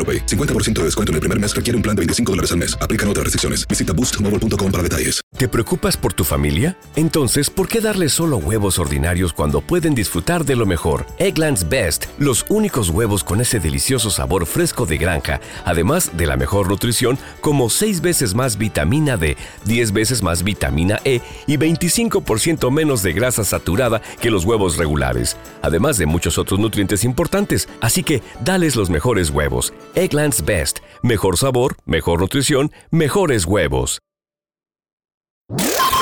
AroPay. 50% de descuento en el primer mes requiere un plan de 25 dólares al mes. Aplican otras restricciones. Visita boostmobile.com para detalles. ¿Te preocupas por tu familia? Entonces, ¿por qué darles solo huevos ordinarios cuando pueden disfrutar de lo mejor? Eggland's Best, los únicos huevos con ese delicioso sabor fresco de granja, además de la mejor nutrición, como 6 veces más vitamina D, 10 veces más vitamina E y 25% menos de grasa saturada que los huevos regulares, además de muchos otros nutrientes importantes. Así que, dales los mejores huevos. Eggland's Best. Mejor sabor, mejor nutrición, mejores huevos.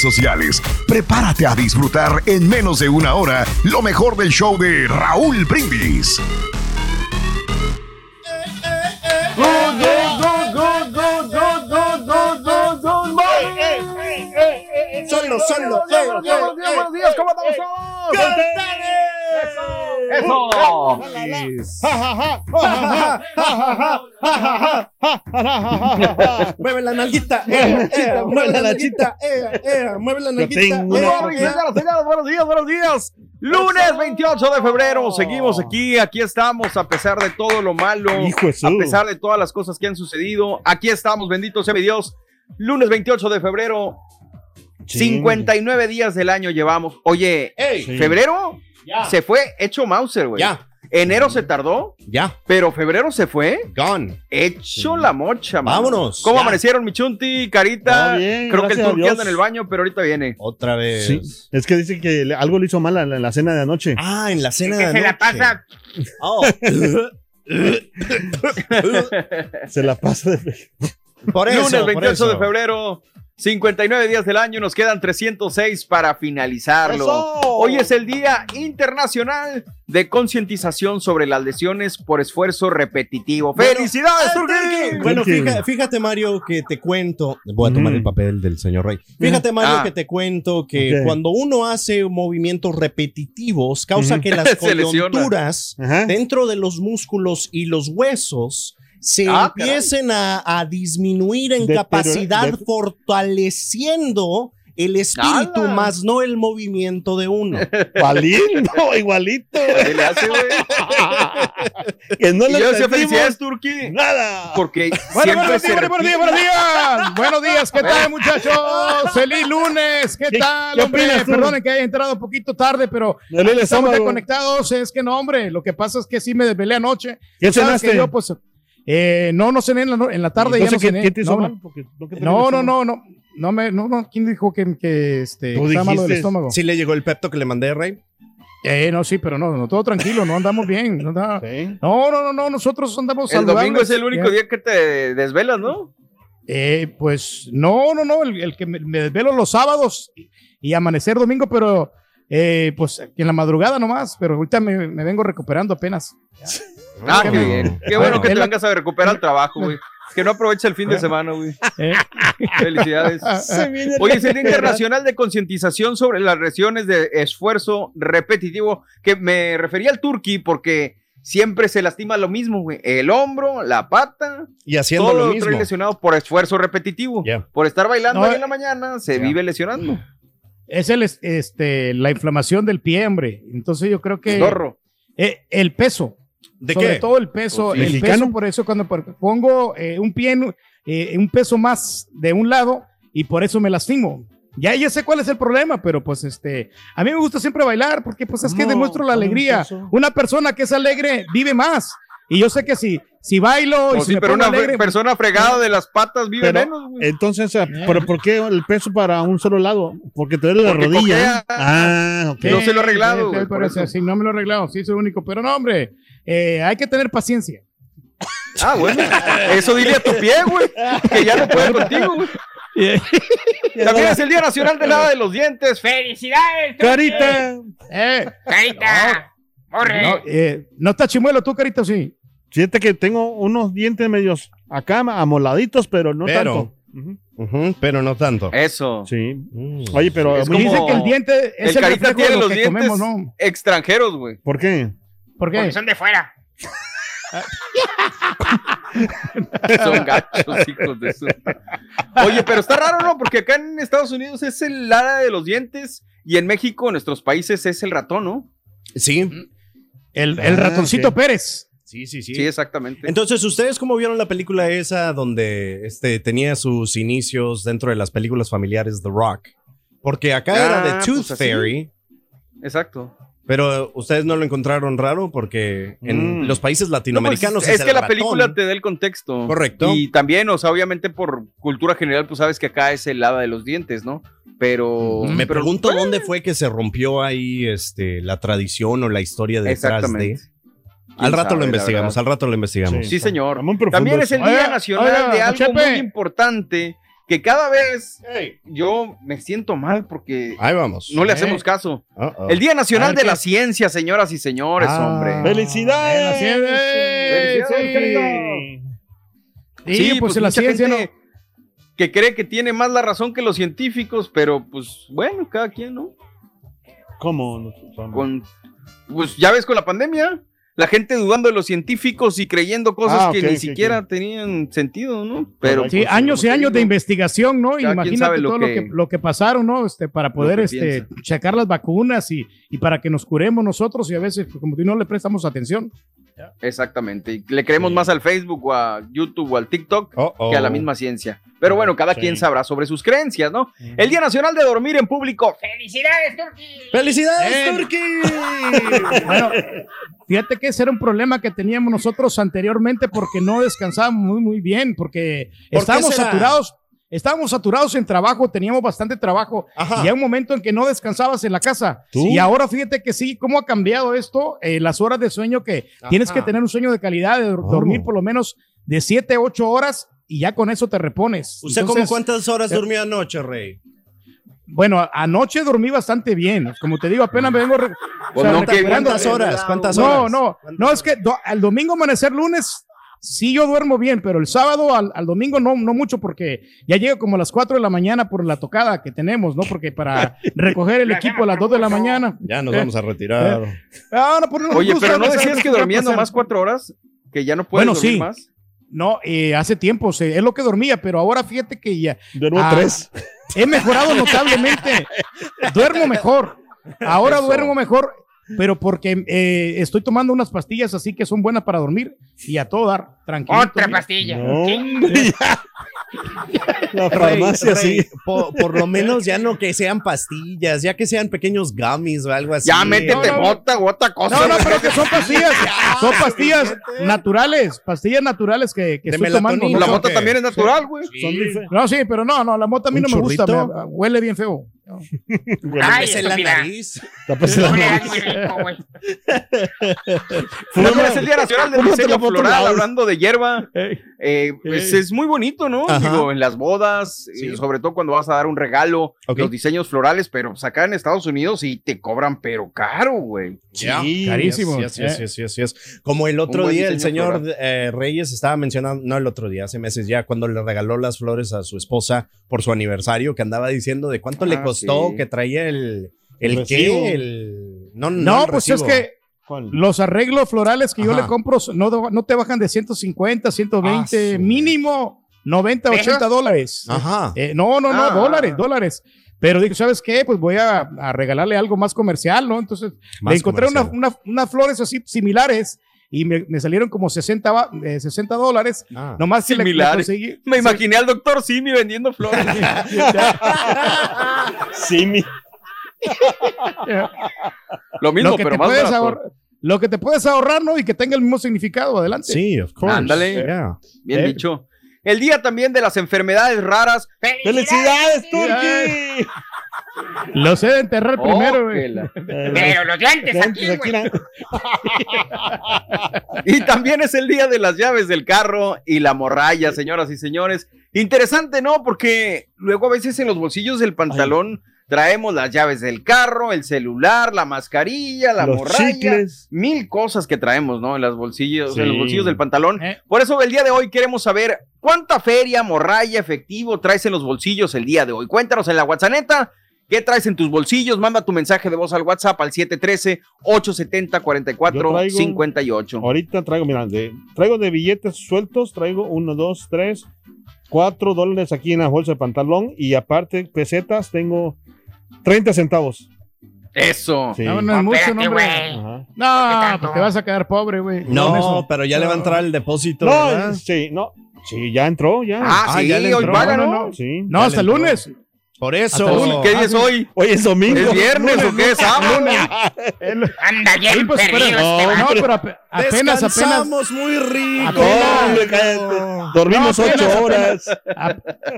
sociales. Prepárate a disfrutar en menos de una hora lo mejor del show de Raúl Brindis. Solo, solo. Buenos días, buenos días, ¿cómo estamos todos? Mueve la nalguita, eh, eh, mueve la nalguita, eh, eh, mueve la nalguita. Buenos días, buenos días. Lunes 28 de febrero, seguimos aquí, aquí estamos a pesar de todo lo malo, a pesar de todas las cosas que han sucedido. Aquí estamos, bendito sea mi Dios. Lunes 28 de febrero, 59 días del año llevamos. Oye, Ey, febrero se fue hecho Mauser, güey. Ya. Enero se tardó, ya, pero febrero se fue gone. hecho la mocha, mano. Vámonos, ¿Cómo ya. amanecieron, mi chunti, carita? Bien, Creo que el gracias a turqui Dios. anda en el baño, pero ahorita viene. Otra vez. Sí, es que dice que algo le hizo mal en la, en la cena de anoche. Ah, en la cena Que de se la anoche. pasa. Oh. Se la pasa de... Por eso, Lunes por 28 eso. de febrero, 59 días del año, nos quedan 306 para finalizarlo. ¡Eso! Hoy es el Día Internacional de Concientización sobre las lesiones por esfuerzo repetitivo. Bueno, ¡Felicidades. Bueno, fíjate, fíjate, Mario, que te cuento. Voy a tomar Mm. el papel del señor Rey. Fíjate, Mario, Ah. que te cuento que cuando uno hace movimientos repetitivos, causa que las coyunturas dentro de los músculos y los huesos se Ah, empiecen a, a disminuir en capacidad, de- fortaleciendo el espíritu, ¡Hala! más no el movimiento de uno. Igualito, igualito. ¿Qué le hace, güey? que no le felicidades, Turqui. nada. Porque Bueno, siempre buenos días, buenos días, buenos días. Buenos días, ¿qué tal, muchachos? Feliz lunes, ¿qué ¿Qué- tal, qué hombre? opinas? Perdonen que haya entrado un poquito tarde, pero estamos conectados. Es que no, hombre, lo que pasa es que sí me desvelé anoche. ¿Qué ¿Sabes cenaste? que yo, pues, eh, no, no cené en la, en la tarde, ya Entonces, no ¿qué- cené. ¿Qué te hizo no, mal? Porque no, te no, no, no, no, no, me, no, no, ¿quién dijo que, que este, Tú está malo del dijiste. estómago? ¿Sí le llegó el pepto que le mandé, Rey? Eh, no, sí, pero no, no, todo tranquilo, no andamos bien. No, no, no, no, no, nosotros andamos El domingo es el único Ya. día que te desvelas, ¿no? Eh, pues no, no, no, el, el que me, me desvelo los sábados y, y amanecer domingo, pero eh, pues en la madrugada nomás, pero ahorita me, me vengo recuperando apenas. Ah, qué bien. Qué bueno que te vengas a recuperar el trabajo, güey. que no aprovecha el fin de semana, güey. ¿Eh? Felicidades. Hoy es el Día Internacional de Concientización sobre las lesiones de esfuerzo repetitivo, que me refería al turqui porque siempre se lastima lo mismo, güey. El hombro, la pata, Y haciendo todo lo mismo. trae lesionado por esfuerzo repetitivo. Ya. Por estar bailando No, ahí en la mañana, se vive lesionando. Es el, es- este, la inflamación del pie, hombre. Entonces yo creo que eh, el peso, ¿De sobre qué? todo el peso, Pues el ¿Mexicano? peso, por eso cuando pongo eh, un pie, en- eh, un peso más de un lado y por eso me lastimo. Ya, ya sé cuál es el problema, pero pues este, a mí me gusta siempre bailar porque pues es que demuestro la ¿Cómo alegría. Una persona que es alegre vive más. Y yo sé que si, si bailo y O si sí, me pero pongo una alegre, persona fregada de las patas vive Pero, menos, güey. Entonces, eh, ¿pero por qué el peso para un solo lado? Porque te duele la Porque rodilla. coquea. Ah, ok. no se lo he arreglado, güey, por por eso, eso. sí, no me lo he arreglado, sí, soy el único. Pero no, hombre, eh, hay que tener paciencia. Ah, bueno. Eso dile a tu pie, güey. Que ya no puede contigo, güey. También es el Día Nacional del Lava de los Dientes. ¡Felicidades! Carita. Eh, ¡Carita! ¡Corre! no, eh, ¿no está chimuelo tú, carita, sí? Fíjate que tengo unos dientes medios acá amoladitos, pero no Pero. tanto. Ujú, pero no tanto. Eso. Sí. Mm. Oye, pero Es como- Dicen que el diente es El el, carita tiene de lo los que dientes comemos, ¿no? extranjeros, güey. ¿por qué? ¿Por qué? de fuera. Son gachos, hijos de su. Oye, pero está raro, ¿no? Porque acá en Estados Unidos es el ara de los dientes y en México, en nuestros países, es el ratón, ¿no? Sí, El, el Ah, ratoncito. Pérez. sí, sí, sí. Sí, exactamente. Entonces, ¿ustedes cómo vieron la película esa donde este, tenía sus inicios dentro de las películas familiares The Rock? Porque acá Ah, era The Tooth pues. Fairy, Exacto. Pero ustedes no lo encontraron raro porque en Mm. los países No, pues, latinoamericanos es el que la ratón. película te da el contexto. Correcto. Y también, o sea, obviamente por cultura general, pues sabes que acá es el hada de los dientes, ¿no? Pero. Me pero- pregunto dónde fue que se rompió ahí este, la tradición o la historia detrás Exactamente. de. Al ¿Quién rato sabe, lo investigamos, al rato lo investigamos. Sí, señor. Muy profundo También es el. Día Nacional oiga, de algo Chepe. muy importante que cada vez yo me siento mal porque Ahí vamos. no le hacemos caso. El Día Nacional de ¿qué? la Ciencia, señoras y señores, Ah. hombre. ¡Felicidades! Ciencia, Felicidades, Sí, Sí, pues, en la ciencia no. Que cree que tiene más la razón que los científicos, pero pues bueno, cada quien, ¿no? ¿Cómo? Con, pues ya ves con la pandemia, la gente dudando de los científicos y creyendo cosas Ah, que ni siquiera tenían sentido, ¿no? Pero Sí, pues, años y años de investigación, ¿no? quien Imagínate lo todo lo que- lo que pasaron, ¿no? Este, para poder este, checar las vacunas y, y para que nos curemos nosotros y a veces, pues, como tú no le prestamos atención. Exactamente. Y le creemos más al Facebook o a YouTube o al TikTok Uh-oh. que a la misma ciencia. Pero bueno, cada Sí. quien sabrá sobre sus creencias, ¿no? El Día Nacional de Dormir en Público. ¡Felicidades, Turki! ¡Felicidades. Turkey! Bueno, fíjate que ese era un problema que teníamos nosotros anteriormente porque no descansábamos muy, muy bien, porque estábamos saturados. Estábamos saturados en trabajo, teníamos bastante trabajo Ajá. y hay un momento en que no descansabas en la casa. ¿Tú? Y ahora fíjate que sí, cómo ha cambiado esto, eh, las horas de sueño que tienes que tener un sueño de calidad, de Oh. dormir por lo menos de 7, 8 horas y ya con eso te repones. ¿Usted como Entonces, cuántas horas eh, durmió anoche, Rey? Bueno, anoche dormí bastante bien. Como te digo, apenas me vengo. re- Pues o sea, no, ¿Cuántas horas? ¿Cuántas No, horas? no, no, es que do- al domingo amanecer lunes sí yo duermo bien, pero el sábado al, al domingo no, no mucho porque ya llega como a las 4 de la mañana por la tocada que tenemos, ¿no? Porque para recoger el equipo a las 2 de la mañana. Ya nos Eh, vamos a retirar. Ah, no, por- no, Oye, no, pero ¿no decías que dormías no, nomás cuatro horas? ¿Que ya no puedes Bueno, dormir sí. más? No, eh, hace tiempo, se- es lo que dormía, pero ahora fíjate que ya Duermo Ah, tres. he mejorado notablemente. Duermo mejor. Ahora Eso. duermo mejor, pero porque eh, estoy tomando unas pastillas así que son buenas para dormir y a todo dar, tranquilo. Otra pastilla. No. La farmacia Rey, sí. po- por, lo menos ya no que sean pastillas, ya que sean pequeños gummies o algo así. Ya métete no, no. mota u otra cosa. No, no, pero que son pastillas, son pastillas naturales, pastillas naturales que, que estoy tomando. La mota también es natural, güey. Son dife- No, sí, pero no, no, la mota a mí ¿Un no me gusta, me- huele bien feo. Ay, en la nariz. Tápese la No nariz. es el Día Nacional del Diseño Floral, hablando de hierba. Eh, pues es muy bonito, ¿no? Digo, en las bodas, y sobre todo cuando vas a dar un regalo, Ok. los diseños florales, pero pues, acá en Estados Unidos sí te cobran, pero caro, güey. Sí, carísimo. Así es, así es, así es, así es. Como el otro día, el señor eh, Reyes estaba mencionando, no el otro día, hace meses ya, cuando le regaló las flores a su esposa por su aniversario, que andaba diciendo de cuánto le Ah, costó, sí. que traía el. ¿El, El qué? El, no, no, No, el pues es que ¿Cuál? los arreglos florales que yo le compro no, no te bajan de 150, 120, Ah, su mínimo 90, 80 dólares. Ajá. Eh, no, no, no, Ah. dólares, dólares. Pero digo, ¿sabes qué? Pues voy a, a regalarle algo más comercial, ¿no? Entonces, Más le encontré una- comercial. una- unas flores así similares y me, me salieron como 60, va- eh, 60 dólares. Ah. Nomás que le- le Me imaginé al doctor Simi vendiendo flores. Sí, mi. Lo mismo, lo que pero te más puedes ahorrar, lo que te puedes ahorrar, ¿no? Y que tenga el mismo significado, adelante. Sí, of course. Ándale. Yeah. Bien Eh. dicho. El día también de las enfermedades raras. ¡Felicidades, Turki! Lo sé de enterrar Oh, primero, güey. la- Pero los dientes aquí, aquí, güey. Y también es el día de las llaves del carro y la morralla, señoras y señores. Interesante, ¿no? Porque luego a veces en los bolsillos del pantalón traemos las llaves del carro, el celular, la mascarilla, la Los morralla, chicles. mil cosas que traemos, ¿no? En los bolsillos, Sí. en los bolsillos del pantalón. Eh. Por eso el día de hoy queremos saber cuánta feria, morralla, efectivo traes en los bolsillos el día de hoy. Cuéntanos en la WhatsApp. ¿Qué traes en tus bolsillos? Manda tu mensaje de voz al WhatsApp al 713-870-4458. Ahorita traigo, mira, de, traigo de billetes sueltos, traigo uno, dos, tres, cuatro dólares aquí en la bolsa de pantalón y aparte pesetas tengo 30 centavos. Eso. Sí. No, no es mucho, no, hombre. No, pues te vas a quedar pobre, güey. No, eso. pero ya le va a entrar el depósito. No, ¿verdad? sí, no. Sí, ya entró, ya. Ah, sí, ya le hoy paga, No, ¿no? no, no. Sí. No, hasta el lunes. Por eso. ¿Qué día es hoy? Hoy es domingo. ¿Es viernes o qué? ¿Sábado? El- Anda bien pues, perdido este no, pero ap- apenas, apenas. Descansamos muy rico. Apenas. Dormimos No, apenas, ocho horas.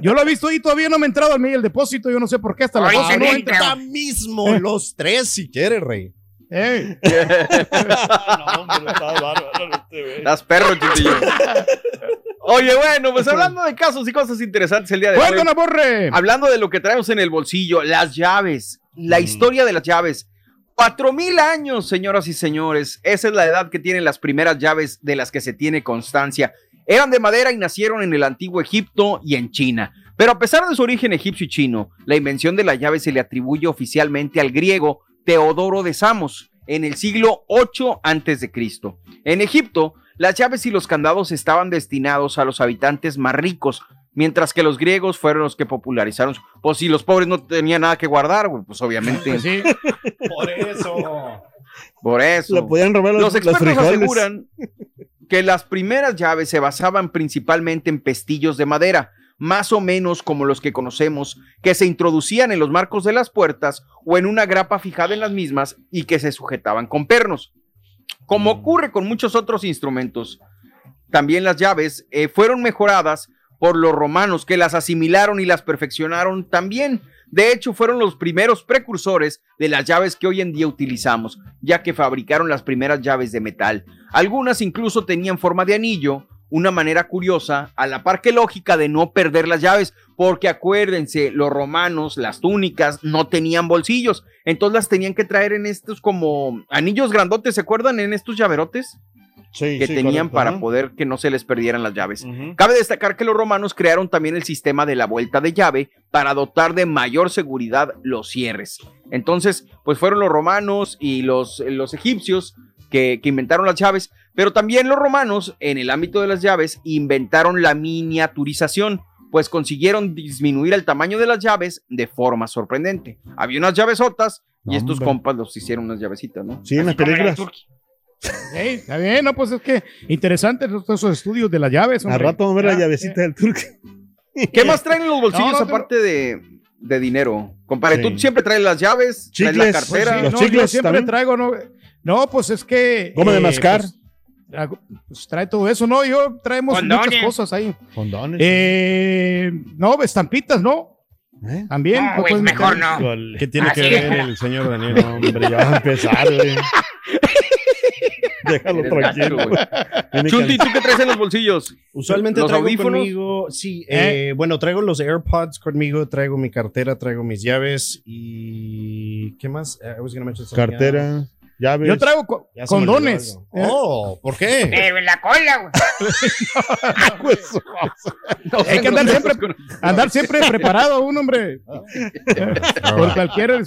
Yo lo he visto y todavía no me ha entrado a mí el depósito. Yo no sé por qué hasta la cosa no entra. Ahorita mismo, los tres, si quieres, rey. Eh, No, hombre, está bárbaro este, güey. Las perros, chiquillo. Oye, bueno, pues hablando de casos y cosas interesantes el día de hoy. Cuéntanos, borre. Hablando de lo que traemos en el bolsillo, las llaves, la historia de las llaves. Cuatro mil años, señoras y señores. Esa es la edad que tienen las primeras llaves de las que se tiene constancia. Eran de madera y nacieron en el antiguo Egipto y en China. Pero a pesar de su origen egipcio y chino, la invención de la llave se le atribuye oficialmente al griego Teodoro de Samos en el siglo 8 antes de Cristo. En Egipto, las llaves y los candados estaban destinados a los habitantes más ricos, mientras que los griegos fueron los que popularizaron. Pues si los pobres no tenían nada que guardar, pues obviamente. Pues sí. Por eso. Por eso. Podían robar los, expertos aseguran que las primeras llaves se basaban principalmente en pestillos de madera, más o menos como los que conocemos, que se introducían en los marcos de las puertas o en una grapa fijada en las mismas y que se sujetaban con pernos. Como ocurre con muchos otros instrumentos, también las llaves eh, fueron mejoradas por los romanos que las asimilaron y las perfeccionaron también. De hecho, fueron los primeros precursores de las llaves que hoy en día utilizamos, ya que fabricaron las primeras llaves de metal. Algunas incluso tenían forma de anillo, una manera curiosa, a la par que lógica de no perder las llaves, porque acuérdense, los romanos, las túnicas, no tenían bolsillos, entonces las tenían que traer en estos como anillos grandotes, ¿se acuerdan? En estos llaverotes Sí, que sí, tenían correcto, para poder que no se les perdieran las llaves. Cabe destacar que los romanos crearon también el sistema de la vuelta de llave para dotar de mayor seguridad los cierres. Entonces, pues fueron los romanos y los, los egipcios que, que inventaron las llaves, pero también los romanos en el ámbito de las llaves inventaron la miniaturización, pues consiguieron disminuir el tamaño de las llaves de forma sorprendente. Había unas llavesotas y estos compas los hicieron unas llavecitas, ¿no? Sí, en las películas. Ey, está bien, no, pues es que interesante todos esos estudios de las llaves. Al hombre. rato vamos a ver la Ah, llavecita del turco. ¿Qué más traen en los bolsillos No, no, aparte de, de dinero? Compadre, Sí. tú siempre traes las llaves, traes la Chicles, Pues cartera. sí, Los no, yo chicles siempre también. traigo, no, no, pues es que. Goma de mascar. Pues, pues trae todo eso, ¿no? Yo traemos Condones. muchas cosas ahí. Condones. Eh, no, estampitas, ¿no? También. No, pues, mejor meter- no. ¿Qué tiene Así que ver el señor Daniel? No, hombre, ya va a empezar, güey. Déjalo tranquilo. güey. Que- ¿tú qué traes en los bolsillos? Usualmente ¿Los traigo audífonos? conmigo, sí, eh, bueno, traigo los AirPods conmigo, traigo mi cartera, traigo mis llaves y ¿qué más? Eh, I was gonna mention something Yo traigo co- Ya condones. Eh, Oh, ¿por qué? Pero en la cola, güey. Hay que andar siempre, andar siempre preparado, un hombre. Por cualquier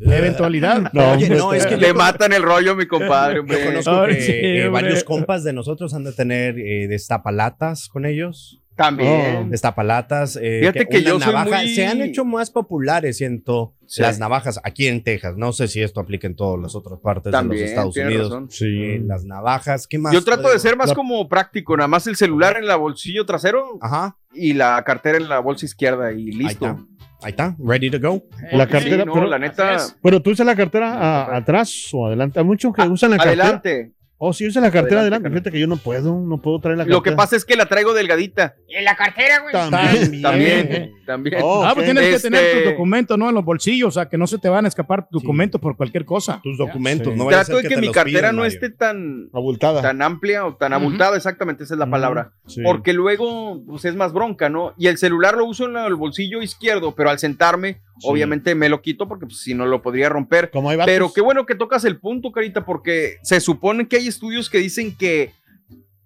eventualidad. No, Oye, no, es que Le matan el rollo, mi compadre, yo conozco que sí, eh, hombre. varios compas de nosotros han de tener eh, destapalatas con ellos. También. Destapalatas. eh, Fíjate que una yo soy navaja- muy- Se han hecho más populares, siento, Sí. las navajas aquí en Texas. No sé si esto aplica en todas las otras partes También, de los Estados Unidos. razón. Sí. Eh, las navajas, ¿qué más? Yo trato de ser más La- como práctico, nada más el celular en la bolsillo trasero Ajá, y la cartera en la bolsa izquierda y ahí listo. está. Ahí está, ready to go. La Sí, cartera, no, pero, la neta, pero tú usas la cartera a- atrás o adelante. Hay muchos que usan la cartera. adelante. Oh, sí, usan la cartera Adelante, adelante. Fíjate que yo no puedo, no puedo traer la cartera. Lo que pasa es que la traigo delgadita. En la cartera, güey. También. También, también. Oh, Ah, pues tienes que Este- tener tus documentos, ¿no? En los bolsillos, o sea, que no se te van a escapar tus documentos por cualquier cosa. Tus documentos, Sí. no Trato de que mi cartera no Mario. esté tan, Abultada. tan amplia o tan abultada, exactamente, esa es la palabra. Sí. Porque luego pues, es más bronca, ¿no? Y el celular lo uso en el bolsillo izquierdo, pero al sentarme, Sí. obviamente me lo quito porque pues, si no lo podría romper. Como. Pero qué bueno que tocas el punto, Carita, porque se supone que hay estudios que dicen que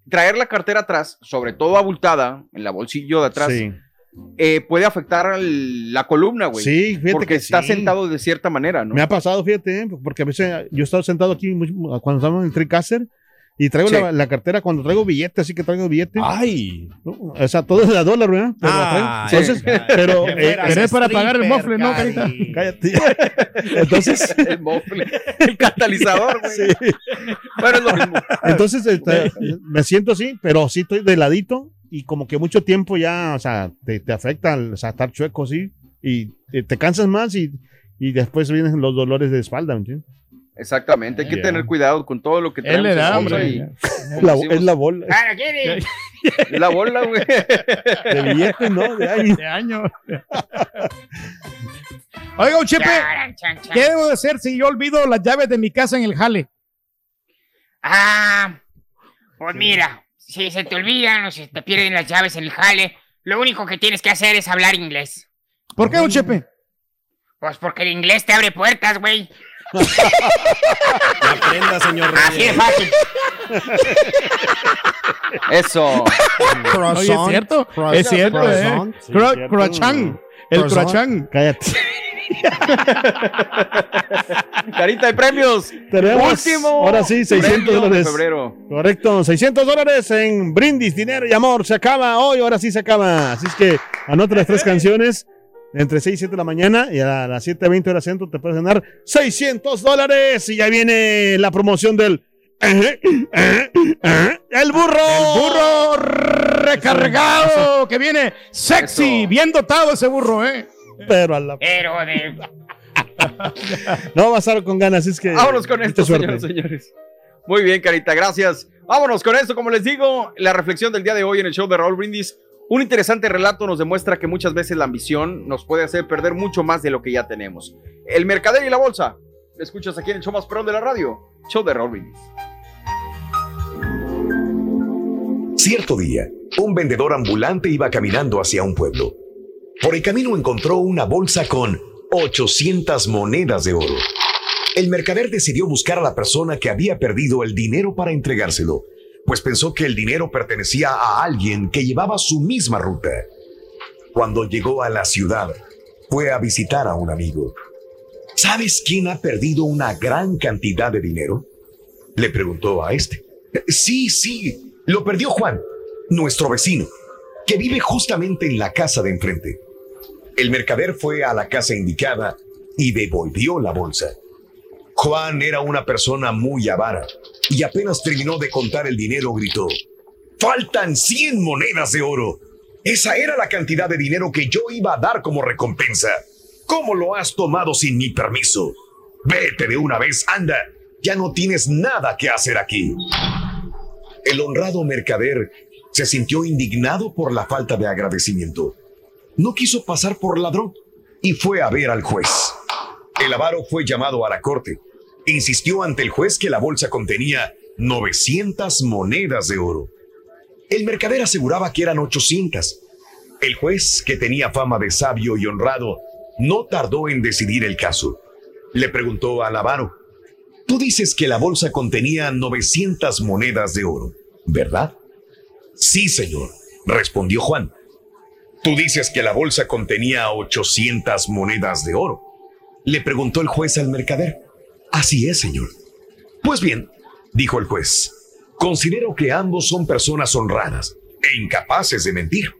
traer la cartera atrás, sobre todo abultada, en la bolsillo de atrás, Sí. eh, puede afectar al- la columna, güey. Sí, fíjate porque que está sí. sentado de cierta manera, ¿no? Me ha pasado, fíjate, ¿eh? porque a veces yo he estado sentado aquí cuando estamos en el TriCaster y traigo Sí. la, la cartera cuando traigo billete, así que traigo billete. Ay. ¿no? O sea, todo es de a dólar, ¿verdad? Pero. Ay, Entonces, pero, eh, fueras pero es para pagar el mofle, ¿no, Cari. Carita? cállate. Entonces, el mofle, el catalizador, güey. sí. Pero es lo mismo. Entonces este, me siento así, pero sí estoy de ladito y como que mucho tiempo ya, o sea, te, te afecta, o sea, estar chueco así y te, te cansas más y, y después vienen los dolores de espalda, ¿me entiendes? Exactamente, hay que tener cuidado con todo lo que Él traemos le da, hombre. y- La- es la bola y la bola, güey. de billete, ¿no? De ahí. De año. Oiga, Chepe. ¿qué debo de hacer si yo olvido las llaves de mi casa en el jale? Ah, pues mira, si se te olvidan o si te pierden las llaves en el jale, lo único que tienes que hacer es hablar inglés. ¿Por qué, don Chepe? Pues porque el inglés te abre puertas, güey. Aprenda, señor Reyes. fácil. Eso. Oye, es cierto, es cierto, ¿eh? croissant. Sí, Cro- cierto. Croachán, el Croissant. croachán. Cállate. Carita de premios. Tenemos, Último. ahora sí, 600 premio de dólares. febrero. Correcto, 600 dólares en brindis, dinero y amor. Se acaba hoy, ahora sí se acaba. Así es que anota las tres canciones. Entre 6 y 7 de la mañana y a las 7.20 horas centro te puedes ganar 600 dólares. Y ya viene la promoción del... eh, eh, eh, ¡El burro! El burro recargado que viene sexy, Eso. bien dotado ese burro, ¿eh? Pero a la- Pero de... No va a estar con ganas, es que... Vámonos con esto, suerte. señoras y señores. Muy bien, Carita, gracias. Vámonos con esto, como les digo, la reflexión del día de hoy en el show de Raúl Brindis. Un interesante relato nos demuestra que muchas veces la ambición nos puede hacer perder mucho más de lo que ya tenemos. El mercader y la bolsa. Lo escuchas aquí en el show más perón de la radio, show de Raúl. Cierto día, un vendedor ambulante iba caminando hacia un pueblo. Por el camino encontró una bolsa con 800 monedas de oro. El mercader decidió buscar a la persona que había perdido el dinero para entregárselo, pues pensó que el dinero pertenecía a alguien que llevaba su misma ruta. Cuando llegó a la ciudad, fue a visitar a un amigo. ¿Sabes quién ha perdido una gran cantidad de dinero? Le preguntó a este. Sí, sí, lo perdió Juan, nuestro vecino, que vive justamente en la casa de enfrente. El mercader fue a la casa indicada y devolvió la bolsa. Juan era una persona muy avara y apenas terminó de contar el dinero gritó, Faltan 100 monedas de oro. Esa era la cantidad de dinero que yo iba a dar como recompensa. ¿Cómo lo has tomado sin mi permiso? Vete de una vez, anda. Ya no tienes nada que hacer aquí. El honrado mercader se sintió indignado por la falta de agradecimiento. No quiso pasar por ladrón, y fue a ver al juez. El avaro fue llamado a la corte. Insistió ante el juez que la bolsa contenía 900 monedas de oro. El mercader aseguraba que eran 800. El juez, que tenía fama de sabio y honrado, no tardó en decidir el caso. Le preguntó al avaro, tú dices que la bolsa contenía 900 monedas de oro, ¿verdad? Sí, señor, respondió Juan. Tú dices que la bolsa contenía 800 monedas de oro. Le preguntó el juez al mercader. Así es, señor. Pues bien, dijo el juez, considero que ambos son personas honradas e incapaces de mentir.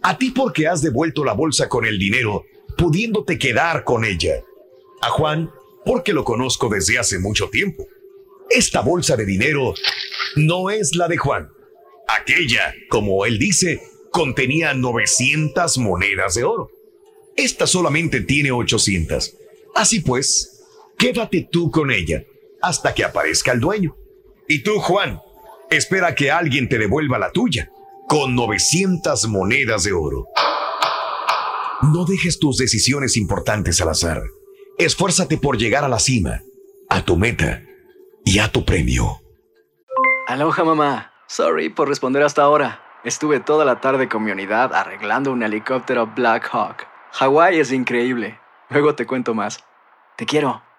A ti porque has devuelto la bolsa con el dinero, pudiéndote quedar con ella. A Juan porque lo conozco desde hace mucho tiempo. Esta bolsa de dinero no es la de Juan. Aquella, como él dice, contenía 900 monedas de oro. Esta solamente tiene 800. Así pues, quédate tú con ella hasta que aparezca el dueño. Y tú, Juan, espera que alguien te devuelva la tuya con 900 monedas de oro. No dejes tus decisiones importantes al azar. Esfuérzate por llegar a la cima, a tu meta y a tu premio. Aloha mamá. Sorry por responder hasta ahora. Estuve toda la tarde con mi unidad arreglando un helicóptero Black Hawk. Hawái es increíble. Luego te cuento más. Te quiero.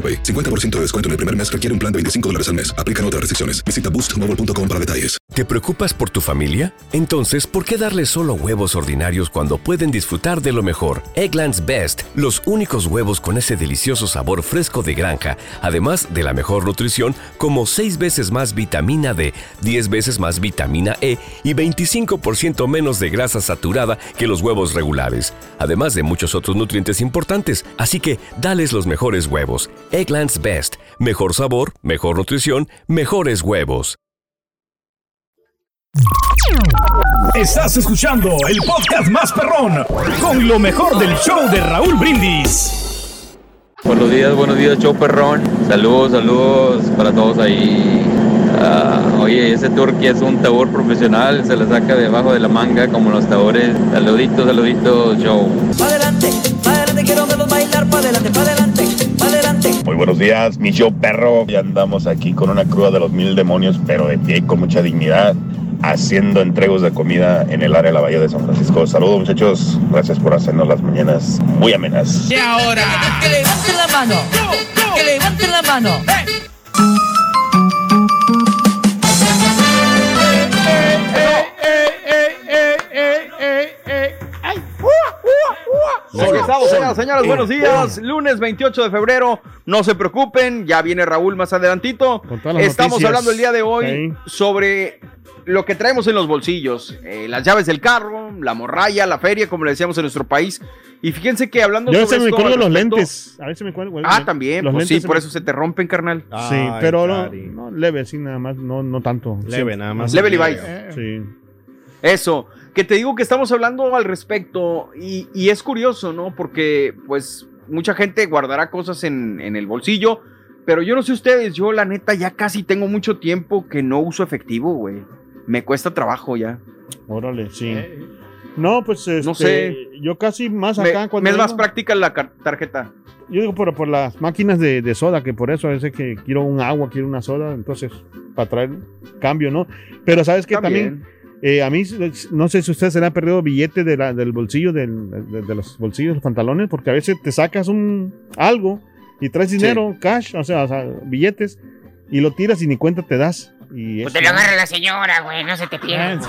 AroPay. 50% de descuento en el primer mes requiere un plan de 25 dólares al mes. Aplican otras restricciones. Visita boostmobile.com para detalles. ¿Te preocupas por tu familia? Entonces, ¿por qué darles solo huevos ordinarios cuando pueden disfrutar de lo mejor? Eggland's Best, los únicos huevos con ese delicioso sabor fresco de granja, además de la mejor nutrición, como 6 veces más vitamina D, 10 veces más vitamina E y 25% menos de grasa saturada que los huevos regulares, además de muchos otros nutrientes importantes. Así que, dales los mejores huevos. Eggland's Best, mejor sabor, mejor nutrición, mejores huevos. Estás escuchando el podcast más perrón con lo mejor del show de Raúl Brindis. Buenos días, buenos días, show perrón. Saludos, saludos para todos ahí. Ah, oye, ese turqui es un tabor profesional, se le saca debajo de la manga como los tabores. Saluditos, saluditos, show. Pa' adelante, pa' adelante, quiero verlos bailar, pa' adelante, pa' adelante, adelante. Muy buenos días, mi show perro. Ya andamos aquí con una cruda de los mil demonios, pero de pie y con mucha dignidad, haciendo entregos de comida en el área de la Bahía de San Francisco. Saludos, muchachos. Gracias por hacernos las mañanas muy amenas. Y ahora, que levanten la mano, que levanten la mano. Señoras, buenos días. Lunes 28 de febrero. No se preocupen, ya viene Raúl más adelantito. Estamos noticias. hablando el día de hoy Sí. sobre lo que traemos en los bolsillos. eh, las llaves del carro, la morralla, la feria, como le decíamos en nuestro país. Y fíjense que hablando Yo a veces sobre me esto, los respecto- lentes. A veces me cuelgo. Ah, también, Los pues sí, lentes se por me- eso se te rompen, carnal. Sí, pero no, no, leve, así nada más, no, no tanto. Leve, Sí. nada más. Leve, Levi. Sí. Eso, que te digo que estamos hablando al respecto y, y es curioso, ¿no? Porque pues mucha gente guardará cosas en, en el bolsillo, pero yo no sé ustedes, yo la neta ya casi tengo mucho tiempo que no uso efectivo, güey. Me cuesta trabajo ya. Órale, sí. No, pues este, No sé. yo casi más Me, acá cuando me es más práctica la tarjeta. Yo digo por, por las máquinas de, de soda, que por eso a veces que quiero un agua, quiero una soda, entonces para traer cambio, ¿no? Pero sabes que también, También. Eh, a mí, no sé si ustedes se le han perdido billete de la- del bolsillo, del- de, de los bolsillos los pantalones, porque a veces te sacas un algo y traes dinero, cash, o sea, o sea, billetes, y lo tiras y ni cuenta te das. Y Pues eso- te lo agarra la señora, güey, no se te pierda. Ah,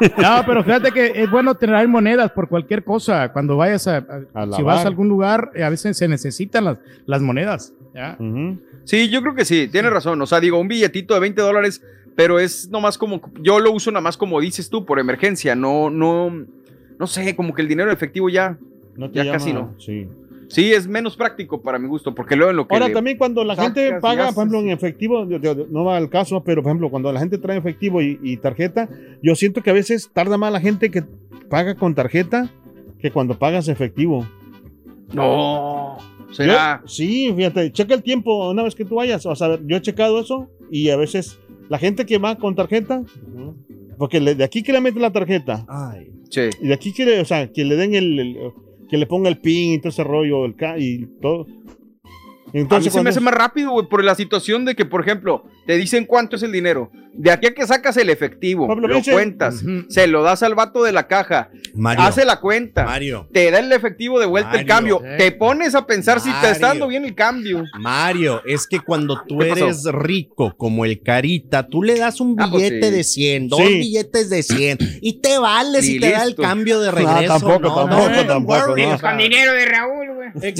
sí. No, pero fíjate que es bueno tener monedas por cualquier cosa. Cuando vayas a, a- si lavar. vas a algún lugar, eh, a veces se necesitan las, las monedas. ¿ya? Sí, yo creo que sí, tienes razón. O sea, digo, un billetito de 20 dólares, pero es nomás como, yo lo uso nada más como dices tú, por emergencia. No, no, no sé, como que el dinero efectivo ya, No te ya llama- casi no. Sí. Sí, es menos práctico para mi gusto, porque luego en lo que. Ahora también cuando la sacas gente paga, haces- por ejemplo, en efectivo, no va al caso, pero por ejemplo, cuando la gente trae efectivo y, y tarjeta, yo siento que a veces tarda más la gente que paga con tarjeta que cuando pagas efectivo. No. ¿Será? Yo- sí, fíjate, checa el tiempo una vez que tú vayas. O sea, yo he checado eso y a veces la gente que va con tarjeta, porque le- de aquí que le mete la tarjeta y de aquí que le, o sea, que le den el, el- que le ponga el pin y todo ese rollo, el ca- y todo. a mí Entonces, se me hace más rápido, güey, por la situación de que, por ejemplo, te dicen cuánto es el dinero. De aquí a que sacas el efectivo, Pablo, lo cuentas, se lo das al vato de la caja, Mario. hace la cuenta, Mario. te da el efectivo de vuelta el Mario. cambio, Eh. te pones a pensar si te está dando bien el cambio. Mario, es que cuando tú eres rico como el Carita, tú le das un Ah, pues billete sí. de 100, dos Sí. billetes de 100 y te vale si Y te da el cambio de No, regreso. tampoco, no, tampoco, no, tampoco, worry. no. Con dinero de Raúl, güey.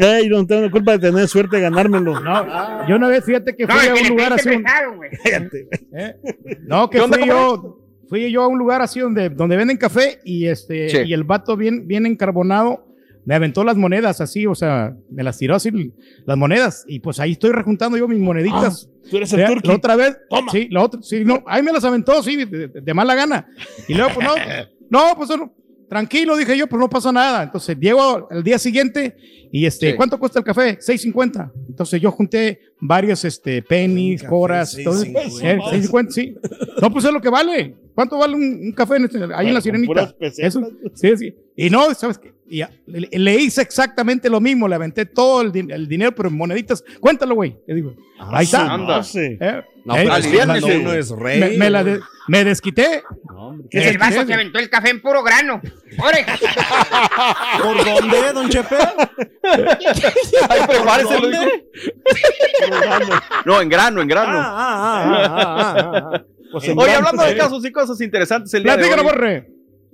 Ey, no tengo culpa de tener suerte de ganármelo. No, yo una vez, fíjate que No, fui a un lugar así. un- güey. No, que ¿Qué onda, fui yo, fui yo a un lugar así donde, donde venden café y este Sí. y el vato bien, bien encarbonado me aventó las monedas así, o sea, me las tiró así las monedas y pues ahí estoy rejuntando yo mis moneditas. tú eres el turqui. La otra vez, sí, la otra, sí, no, ahí me las aventó, sí, de, de- de mala gana. Y luego, pues no, no, pues no, tranquilo, dije yo, pues no pasa nada. Entonces, llego al día siguiente y este, Sí. ¿cuánto cuesta el café? 6.50. Entonces yo junté varios este, pennies, coras, entonces, 6.50. eh, 6.50, sí. No, pues es lo que vale. ¿Cuánto vale un, un café en este- ahí en la sirenita? pesetas. Eso, sí, sí. Y no, ¿sabes qué? Y le, le hice exactamente lo mismo, le aventé todo el, din- el dinero, pero en moneditas. Cuéntalo, güey. Le digo, ahí está. anda. ¿Eh? No, Eh, pero es que cuando uno es rey. me, me la de- me desquité. Y el vaso se aventó el café en puro grano. ¡Ore! ¿Por dónde, don Chepe? Ay, prepárese, lo. No, en grano, en grano. Ah, ah, ah, ah, ah, ah. Pues Oye, grano, hablando de casos y cosas interesantes el día de hoy. borre.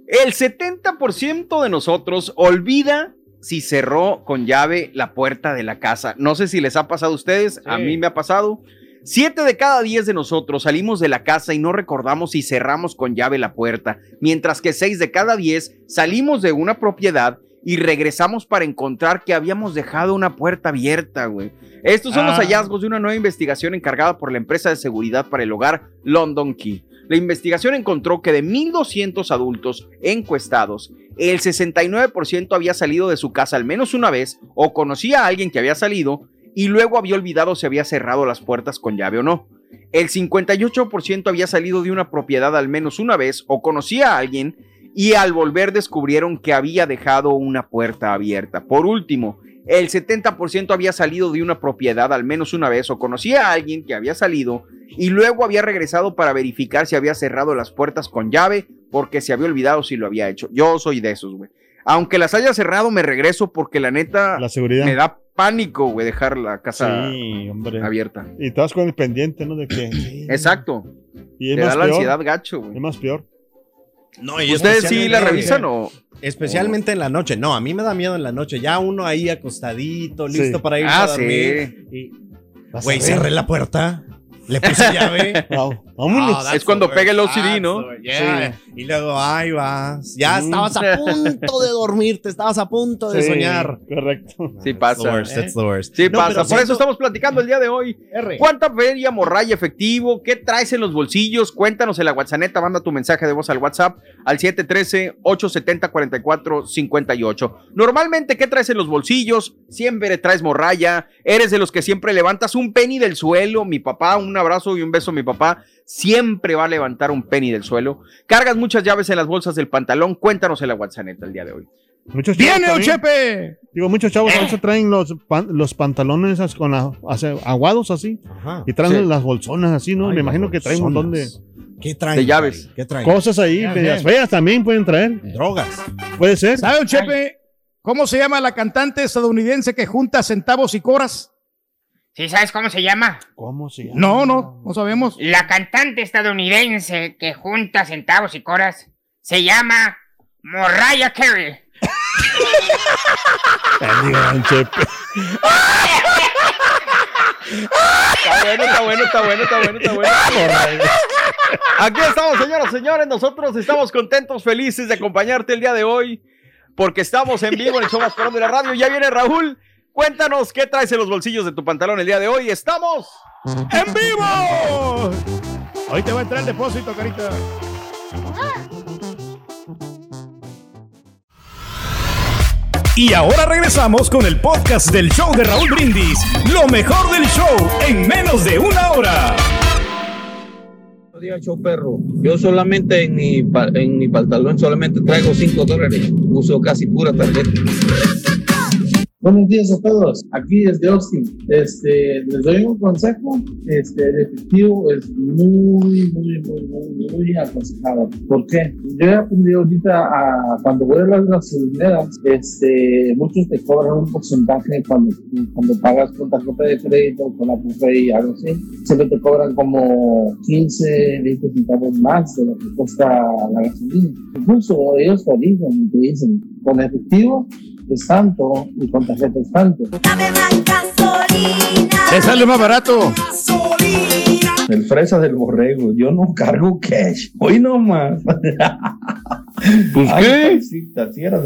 El 70% de nosotros olvida si cerró con llave la puerta de la casa. No sé si les ha pasado a ustedes, a mí me ha pasado. Siete de cada diez de nosotros salimos de la casa y no recordamos si cerramos con llave la puerta, mientras que seis de cada diez salimos de una propiedad y regresamos para encontrar que habíamos dejado una puerta abierta, güey. Estos son los Ah. hallazgos de una nueva investigación encargada por la empresa de seguridad para el hogar London Key. La investigación encontró que de 1.200 adultos encuestados, el 69% había salido de su casa al menos una vez o conocía a alguien que había salido y luego había olvidado si había cerrado las puertas con llave o no. El 58% había salido de una propiedad al menos una vez o conocía a alguien y al volver descubrieron que había dejado una puerta abierta. Por último, el 70% había salido de una propiedad al menos una vez o conocía a alguien que había salido y luego había regresado para verificar si había cerrado las puertas con llave porque se había olvidado si lo había hecho. Yo soy de esos, güey. Aunque las haya cerrado, me regreso porque la neta La seguridad. me da pánico, güey, dejar la casa Sí, hombre. abierta. Y estás con el pendiente, ¿no? De que. Exacto. Y es Te da más la peor. ansiedad gacho, güey. Es más peor. No, y ¿Ustedes sí la revisan o...? Especialmente en la noche. No, a mí me da miedo en la noche. Ya uno ahí acostadito, listo Sí. para ir Ah, a dormir. sí. Y, Vas güey, cerré la puerta. Le puse llave. Wow. Vámonos. That's Es cuando pega el. OCD, That's ¿no? Yeah. Y luego, ahí vas. Ya estabas a punto de dormirte, estabas a punto de Sí, soñar. Correcto. Sí That's pasa. the worst, that's the worst. Sí No, pasa. Por siento- eso estamos platicando el día de hoy. R. ¿Cuánta feria, morralla, efectivo? ¿Qué traes en los bolsillos? Cuéntanos en la WhatsApp. Manda tu mensaje de voz al WhatsApp al 713-870-4458. Normalmente, ¿qué traes en los bolsillos? Siempre traes morralla. Eres de los que siempre levantas un penny del suelo. Mi papá, un abrazo y un beso a mi papá. Siempre va a levantar un penny del suelo. Cargas muchas llaves en las bolsas del pantalón. Cuéntanos en la WhatsApp el día de hoy. Muchos chavos ¡Viene, también- Chepe! Digo, muchos chavos a veces traen los, pan- los pantalones con la- hace- aguados así. Ajá. Y traen Sí. las bolsonas así, ¿no? Ay, Me imagino que traen un montón de. ¿Qué traen? de llaves. ¿Qué traen? Cosas ahí, Ya medias sé. feas también pueden traer. Drogas. Puede ser. ¿Sabe, Chepe, cómo se llama la cantante estadounidense que junta centavos y coras? ¿Sí sabes cómo se llama? ¿Cómo se llama? No, no, no sabemos. La cantante estadounidense que junta centavos y coras se llama Mariah Carey. Está bueno, está bueno, está bueno, está bueno, está bueno. Aquí estamos, señoras y señores. Nosotros estamos contentos, felices de acompañarte el día de hoy, porque estamos en vivo en el show más de la radio. Ya viene Raúl. Cuéntanos qué traes en los bolsillos de tu pantalón el día de hoy. Estamos ¡En vivo! Hoy te va a entrar el depósito, carita. Y ahora regresamos con el podcast del show de Raúl Brindis. Lo mejor del show en menos de una hora. Buenos días, show perro. Yo solamente en mi, en mi pantalón solamente traigo 5 dólares. Uso casi pura tarjeta. Buenos días a todos, aquí desde Austin. Este, les doy un consejo. Este, el efectivo es muy, muy, muy, muy, muy aconsejado. ¿Por qué? Yo he aprendido ahorita a cuando voy a las gasolineras, este, muchos te cobran un porcentaje cuando, cuando pagas con tarjeta de crédito, con Apple Pay, algo así. Siempre te cobran como 15, 20 centavos más de lo que cuesta la gasolina. Incluso ellos te y te dicen, con efectivo es tanto y con tarjeta es tanto. Te sale más barato. El fresa del borrego, yo no cargo cash. Hoy no más. Pues qué? si eras,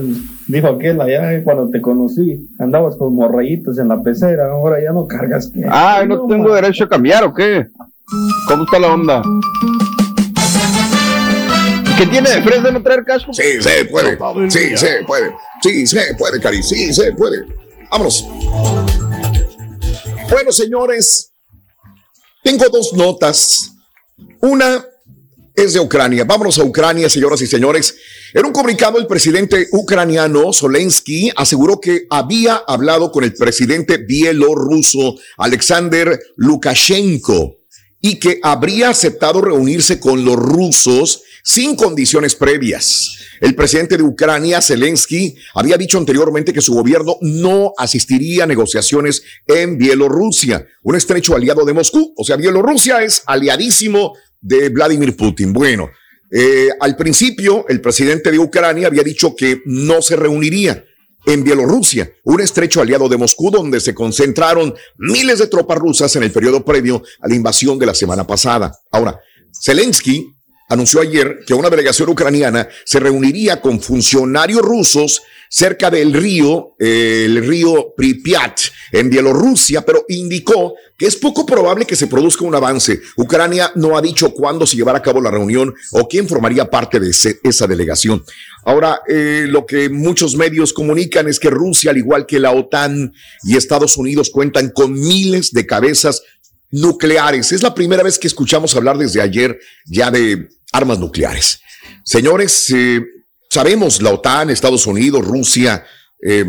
dijo aquel allá cuando te conocí, andabas con morrayitos en la pecera, ahora ya no cargas cash. Ah, ¿no tengo más. derecho a cambiar o qué? ¿Cómo está la onda? ¿Qué tiene de fresa no traer cash? Sí, se puede. Sí, se puede. Sí, se puede, Cari. Sí, se puede. Vámonos. Bueno, señores, tengo dos notas. Una es de Ucrania. Vámonos a Ucrania, señoras y señores. En un comunicado, el presidente ucraniano Zelensky aseguró que había hablado con el presidente bielorruso Alexander Lukashenko y que habría aceptado reunirse con los rusos sin condiciones previas. El presidente de Ucrania, Zelensky, había dicho anteriormente que su gobierno no asistiría a negociaciones en Bielorrusia, un estrecho aliado de Moscú. O sea, Bielorrusia es aliadísimo de Vladimir Putin. Bueno, eh, al principio, el presidente de Ucrania había dicho que no se reuniría en Bielorrusia, un estrecho aliado de Moscú donde se concentraron miles de tropas rusas en el periodo previo a la invasión de la semana pasada. Ahora, Zelensky anunció ayer que una delegación ucraniana se reuniría con funcionarios rusos cerca del río, eh, el río Pripyat, en Bielorrusia, pero indicó que es poco probable que se produzca un avance. Ucrania no ha dicho cuándo se llevará a cabo la reunión o quién formaría parte de esa delegación. Ahora, eh, lo que muchos medios comunican es que Rusia, al igual que la OTAN y Estados Unidos, cuentan con miles de cabezas nucleares. Es la primera vez que escuchamos hablar desde ayer ya de armas nucleares. Señores, eh, sabemos la OTAN, Estados Unidos, Rusia, eh,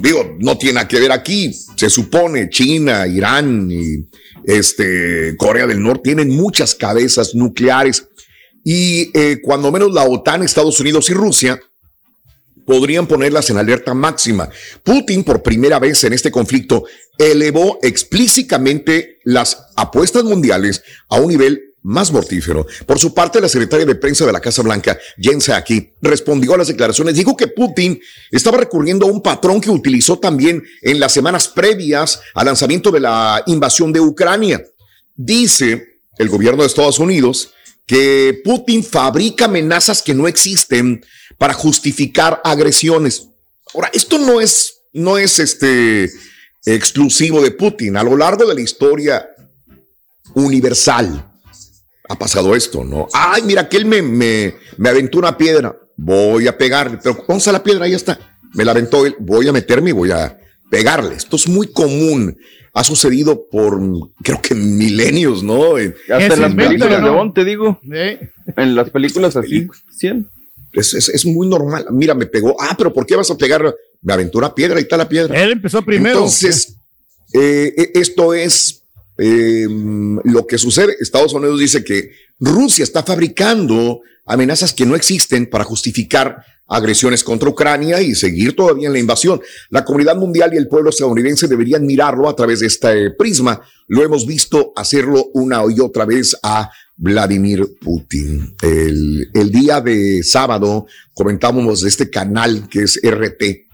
digo, no tiene nada que ver aquí. Se supone China, Irán y este, Corea del Norte tienen muchas cabezas nucleares y eh, cuando menos la OTAN, Estados Unidos y Rusia podrían ponerlas en alerta máxima. Putin, por primera vez en este conflicto, elevó explícitamente las apuestas mundiales a un nivel más mortífero. Por su parte, la secretaria de prensa de la Casa Blanca, Jen Psaki, respondió a las declaraciones. Dijo que Putin estaba recurriendo a un patrón que utilizó también en las semanas previas al lanzamiento de la invasión de Ucrania. Dice el gobierno de Estados Unidos que Putin fabrica amenazas que no existen para justificar agresiones. Ahora, esto no es, no es este exclusivo de Putin. A lo largo de la historia universal ha pasado esto, ¿no? Ay, mira, que él me, me, me aventó una piedra. Voy a pegarle, pero ¿dónde está la piedra? Ahí está. Me la aventó él. Voy a meterme y voy a pegarle. Esto es muy común. Ha sucedido por, creo que milenios, ¿no? En- Hasta en las películas de. Bond, te digo. En las películas así. ¿sí? Es, es, es muy normal. Mira, me pegó. Ah, pero ¿por qué vas a pegar? Me aventó una piedra, ahí está la piedra. Él empezó primero. Entonces, eh, eh, esto es eh, lo que sucede, Estados Unidos dice que Rusia está fabricando amenazas que no existen para justificar agresiones contra Ucrania y seguir todavía en la invasión. La comunidad mundial y el pueblo estadounidense deberían mirarlo a través de este prisma. Lo hemos visto hacerlo una y otra vez a Vladimir Putin. El, el día de sábado comentábamos de este canal que es RT,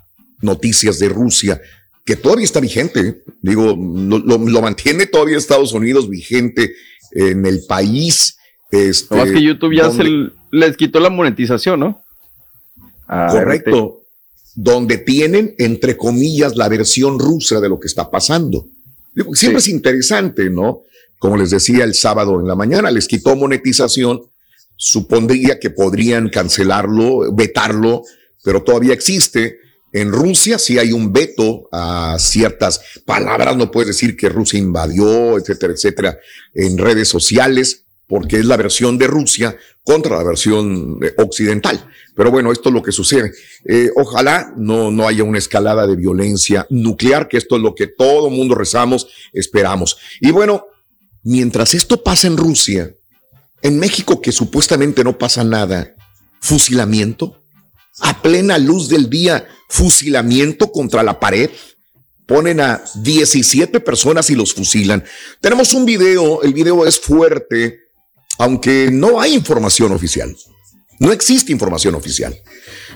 Noticias de Rusia, que todavía está vigente. Digo, lo, lo- lo mantiene todavía Estados Unidos vigente en el país. Este, No, que YouTube ya donde- se l- les quitó la monetización, ¿no? Ah, Correcto. Donde tienen, entre comillas, la versión rusa de lo que está pasando. Digo, Siempre es interesante, ¿no? Como les decía el sábado en la mañana, les quitó monetización. Supondría que podrían cancelarlo, vetarlo, pero todavía existe. En Rusia sí hay un veto a ciertas palabras, no puedes decir que Rusia invadió, etcétera, etcétera, en redes sociales, porque es la versión de Rusia contra la versión eh, occidental. Pero bueno, esto es lo que sucede. Eh, ojalá no, no haya una escalada de violencia nuclear, que esto es lo que todo mundo rezamos, esperamos. Y bueno, mientras esto pasa en Rusia, en México que supuestamente no pasa nada, fusilamiento, a plena luz del día, fusilamiento contra la pared. Ponen a 17 personas y los fusilan. Tenemos un video, el video es fuerte, aunque no hay información oficial. No existe información oficial.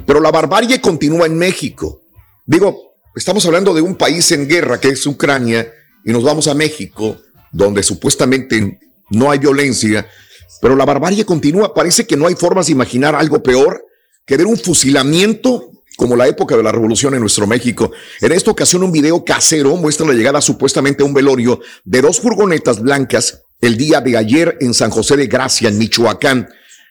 Pero la barbarie continúa en México. Digo, estamos hablando de un país en guerra que es Ucrania y nos vamos a México, donde supuestamente no hay violencia, pero la barbarie continúa. Parece que no hay formas de imaginar algo peor que ver un fusilamiento como la época de la revolución en nuestro México. En esta ocasión un video casero muestra la llegada supuestamente a un velorio de dos furgonetas blancas el día de ayer en San José de Gracia, en Michoacán.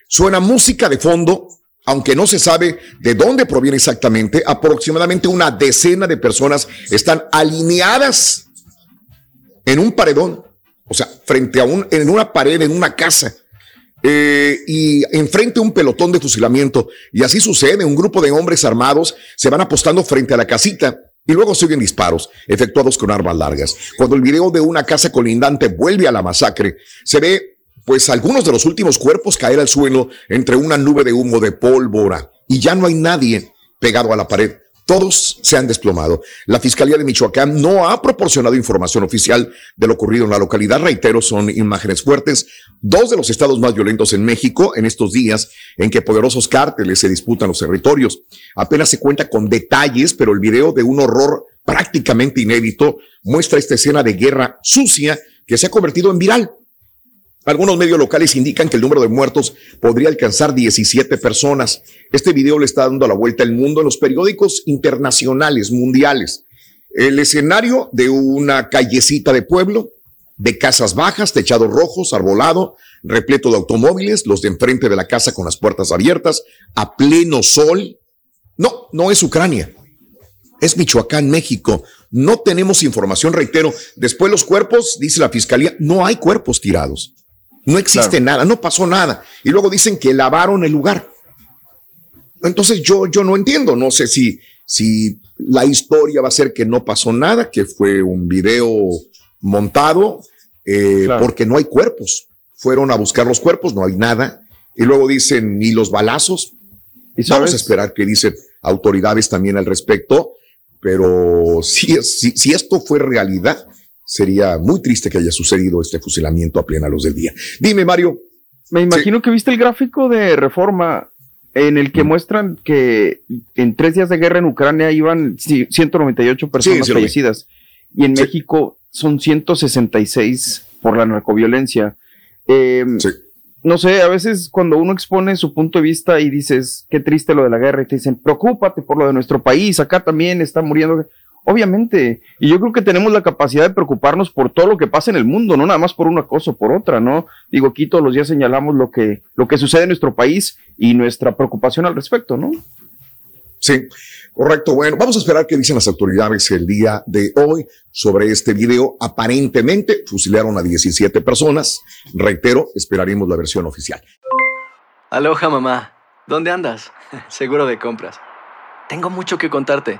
Suena música de fondo, aunque no se sabe de dónde proviene exactamente. Aproximadamente una decena de personas están alineadas en un paredón, o sea, frente a un, en una pared, en una casa. Eh, y enfrente un pelotón de fusilamiento. Y así sucede, un grupo de hombres armados se van apostando frente a la casita y luego siguen disparos efectuados con armas largas. Cuando el video de una casa colindante vuelve a la masacre, se ve pues algunos de los últimos cuerpos caer al suelo entre una nube de humo de pólvora y ya no hay nadie pegado a la pared. Todos se han desplomado. La Fiscalía de Michoacán no ha proporcionado información oficial de lo ocurrido en la localidad. Reitero, son imágenes fuertes. Dos de los estados más violentos en México en estos días en que poderosos cárteles se disputan los territorios. Apenas se cuenta con detalles, pero el video de un horror prácticamente inédito muestra esta escena de guerra sucia que se ha convertido en viral. Algunos medios locales indican que el número de muertos podría alcanzar 17 personas. Este video le está dando la vuelta al mundo en los periódicos internacionales, mundiales. El escenario de una callecita de pueblo, de casas bajas, techados rojos, arbolado, repleto de automóviles, los de enfrente de la casa con las puertas abiertas, a pleno sol. No, no es Ucrania. Es Michoacán, México. No tenemos información, reitero. Después los cuerpos, dice la fiscalía, no hay cuerpos tirados. No existe nada, no pasó nada. Y luego dicen que lavaron el lugar. Entonces yo, yo no entiendo, no sé si, si la historia va a ser que no pasó nada, que fue un video montado, eh, porque no hay cuerpos. Fueron a buscar los cuerpos, no hay nada. Y luego dicen, ni los balazos. Vamos a esperar que dicen autoridades también al respecto. Pero si, si esto fue realidad, sería muy triste que haya sucedido este fusilamiento a plena luz del día. Dime, Mario. Me imagino que viste el gráfico de reforma en el que Mm. muestran que en tres días de guerra en Ucrania iban sí, 198 personas sí fallecidas y en México son 166 por la narcoviolencia. Eh, No sé, a veces cuando uno expone su punto de vista y dices, qué triste lo de la guerra, y te dicen, preocúpate por lo de nuestro país, acá también está muriendo. Obviamente, y yo creo que tenemos la capacidad de preocuparnos por todo lo que pasa en el mundo, no nada más por una cosa o por otra, ¿no? Digo, aquí todos los días señalamos lo que, lo que sucede en nuestro país y nuestra preocupación al respecto, ¿no? Sí, correcto. Bueno, vamos a esperar qué dicen las autoridades el día de hoy sobre este video. Aparentemente fusilaron a 17 personas. Reitero, esperaremos la versión oficial. Aloha mamá, ¿dónde andas? Seguro de compras. Tengo mucho que contarte.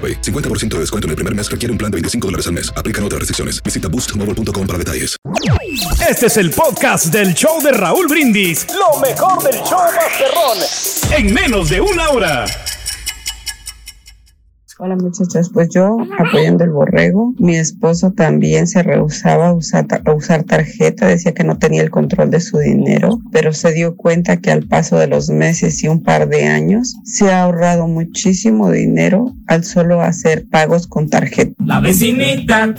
AroPay. 50% de descuento en el primer mes requiere un plan de 25 dólares al mes. Aplican otras restricciones. Visita boostmobile.com para detalles. Este es el podcast del show de Raúl Brindis. Lo mejor del show Masterrón. En menos de una hora. Hola muchachos, pues yo apoyando el borrego, mi esposo también se rehusaba a usar, a usar tarjeta, decía que no tenía el control de su dinero, pero se dio cuenta que al paso de los meses y un par de años se ha ahorrado muchísimo dinero al solo hacer pagos con tarjeta. La vecinita.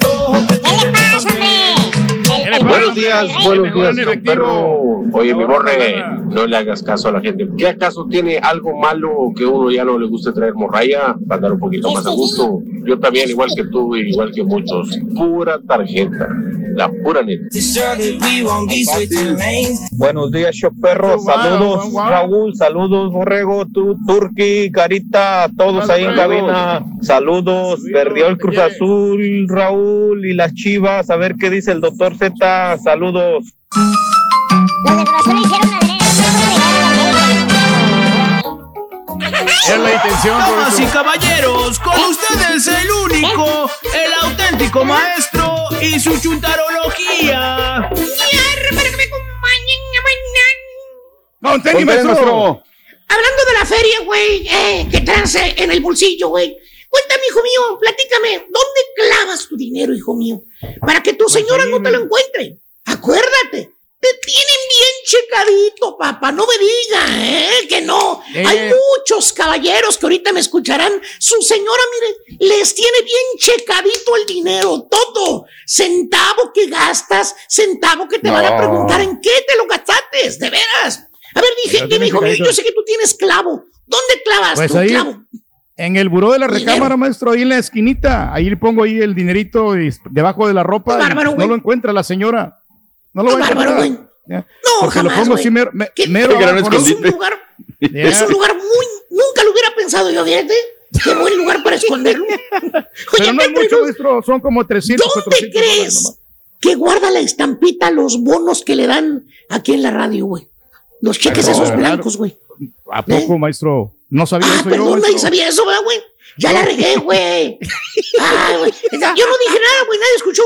Buenos días, buenos días, don perro. Oye, mi borre, no le hagas caso a la gente. ¿Qué acaso tiene algo malo que uno ya no le guste traer morraya para andar un poquito más a gusto? Yo también, igual que tú, y igual que muchos. Pura tarjeta, la pura neta. Buenos días, show perro. Saludos, Raúl. Saludos, Borrego, tú, Turki, Carita, todos ahí en cabina. Saludos. Perdió el Cruz Azul, Raúl, y las chivas. A ver qué dice el doctor Z. Saludos. Es la intención. Damas y caballeros, con ustedes el único, el auténtico maestro y su chuntarología. Con tenis, maestro. Hablando de la feria, güey, eh, que trance en el bolsillo, güey. Cuéntame, hijo mío, platícame, ¿dónde clavas tu dinero, hijo mío? Para que tu señora no te lo encuentre. Acuérdate, te tienen bien checadito, papá, no me diga, ¿eh? Que no. Eh. Hay muchos caballeros que ahorita me escucharán. Su señora, mire, les tiene bien checadito el dinero, todo. Centavo que gastas, centavo que te van a No. preguntar en qué te lo gastaste, de veras. A ver, dije, dime, hijo mío, yo sé que tú tienes clavo. ¿Dónde clavas Pues tu ahí, clavo? en el buró de la recámara, maestro, ahí en la esquinita, ahí le pongo ahí el dinerito y- debajo de la ropa. bárbaro, no güey. lo encuentra la señora. No lo va a bárbaro. Ya. No, Porque jamás, lo pongo güey. así mero, me- ¿Qué- mero abajo, ¿no? Es un lugar, es un lugar muy, nunca lo hubiera pensado yo, fíjate. Qué buen lugar para esconderlo. Pero no es mucho, maestro, son como 300, ¿Dónde 400 dólares crees que guarda la estampita los bonos que le dan aquí en la radio, güey? Los cheques Pero, esos blancos, güey. ¿A poco, maestro? No sabía Ah, eso yo, perdón, nadie maestro. sabía eso, ¿verdad, güey? Ya la regué, güey. Güey. Yo no dije nada, güey, nadie escuchó.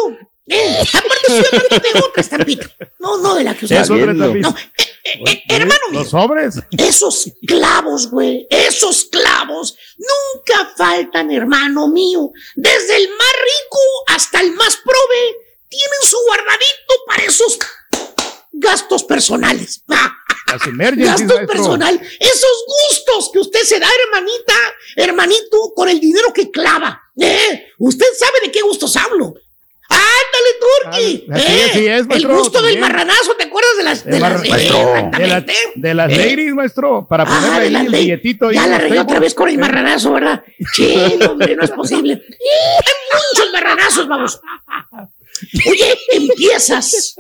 Eh, aparte estoy hablando de otra estampita. No, no de la que usted Es otra No, estampita. eh, hermano mío. Los sobres. Esos clavos, güey, esos clavos nunca faltan, hermano mío. Desde el más rico hasta el más prove, tienen su guardadito para esos gastos personales. Gastos personal, esos gustos que usted se da, hermanita, hermanito, con el dinero que clava. ¿eh? Usted sabe de qué gustos hablo. Ándale, Turki. Ah, así ¿eh? es, es, el maestro, gusto del marranazo, ¿te acuerdas de las de De, las eh, maestro, de, la- de las ¿Eh? ladies, maestro, para Ah, ponerle ahí el ley- billetito. Ya la regué otra vez con el marranazo, ¿verdad? Sí, hombre, no es posible. Hay muchos marranazos, vamos. Oye, empiezas.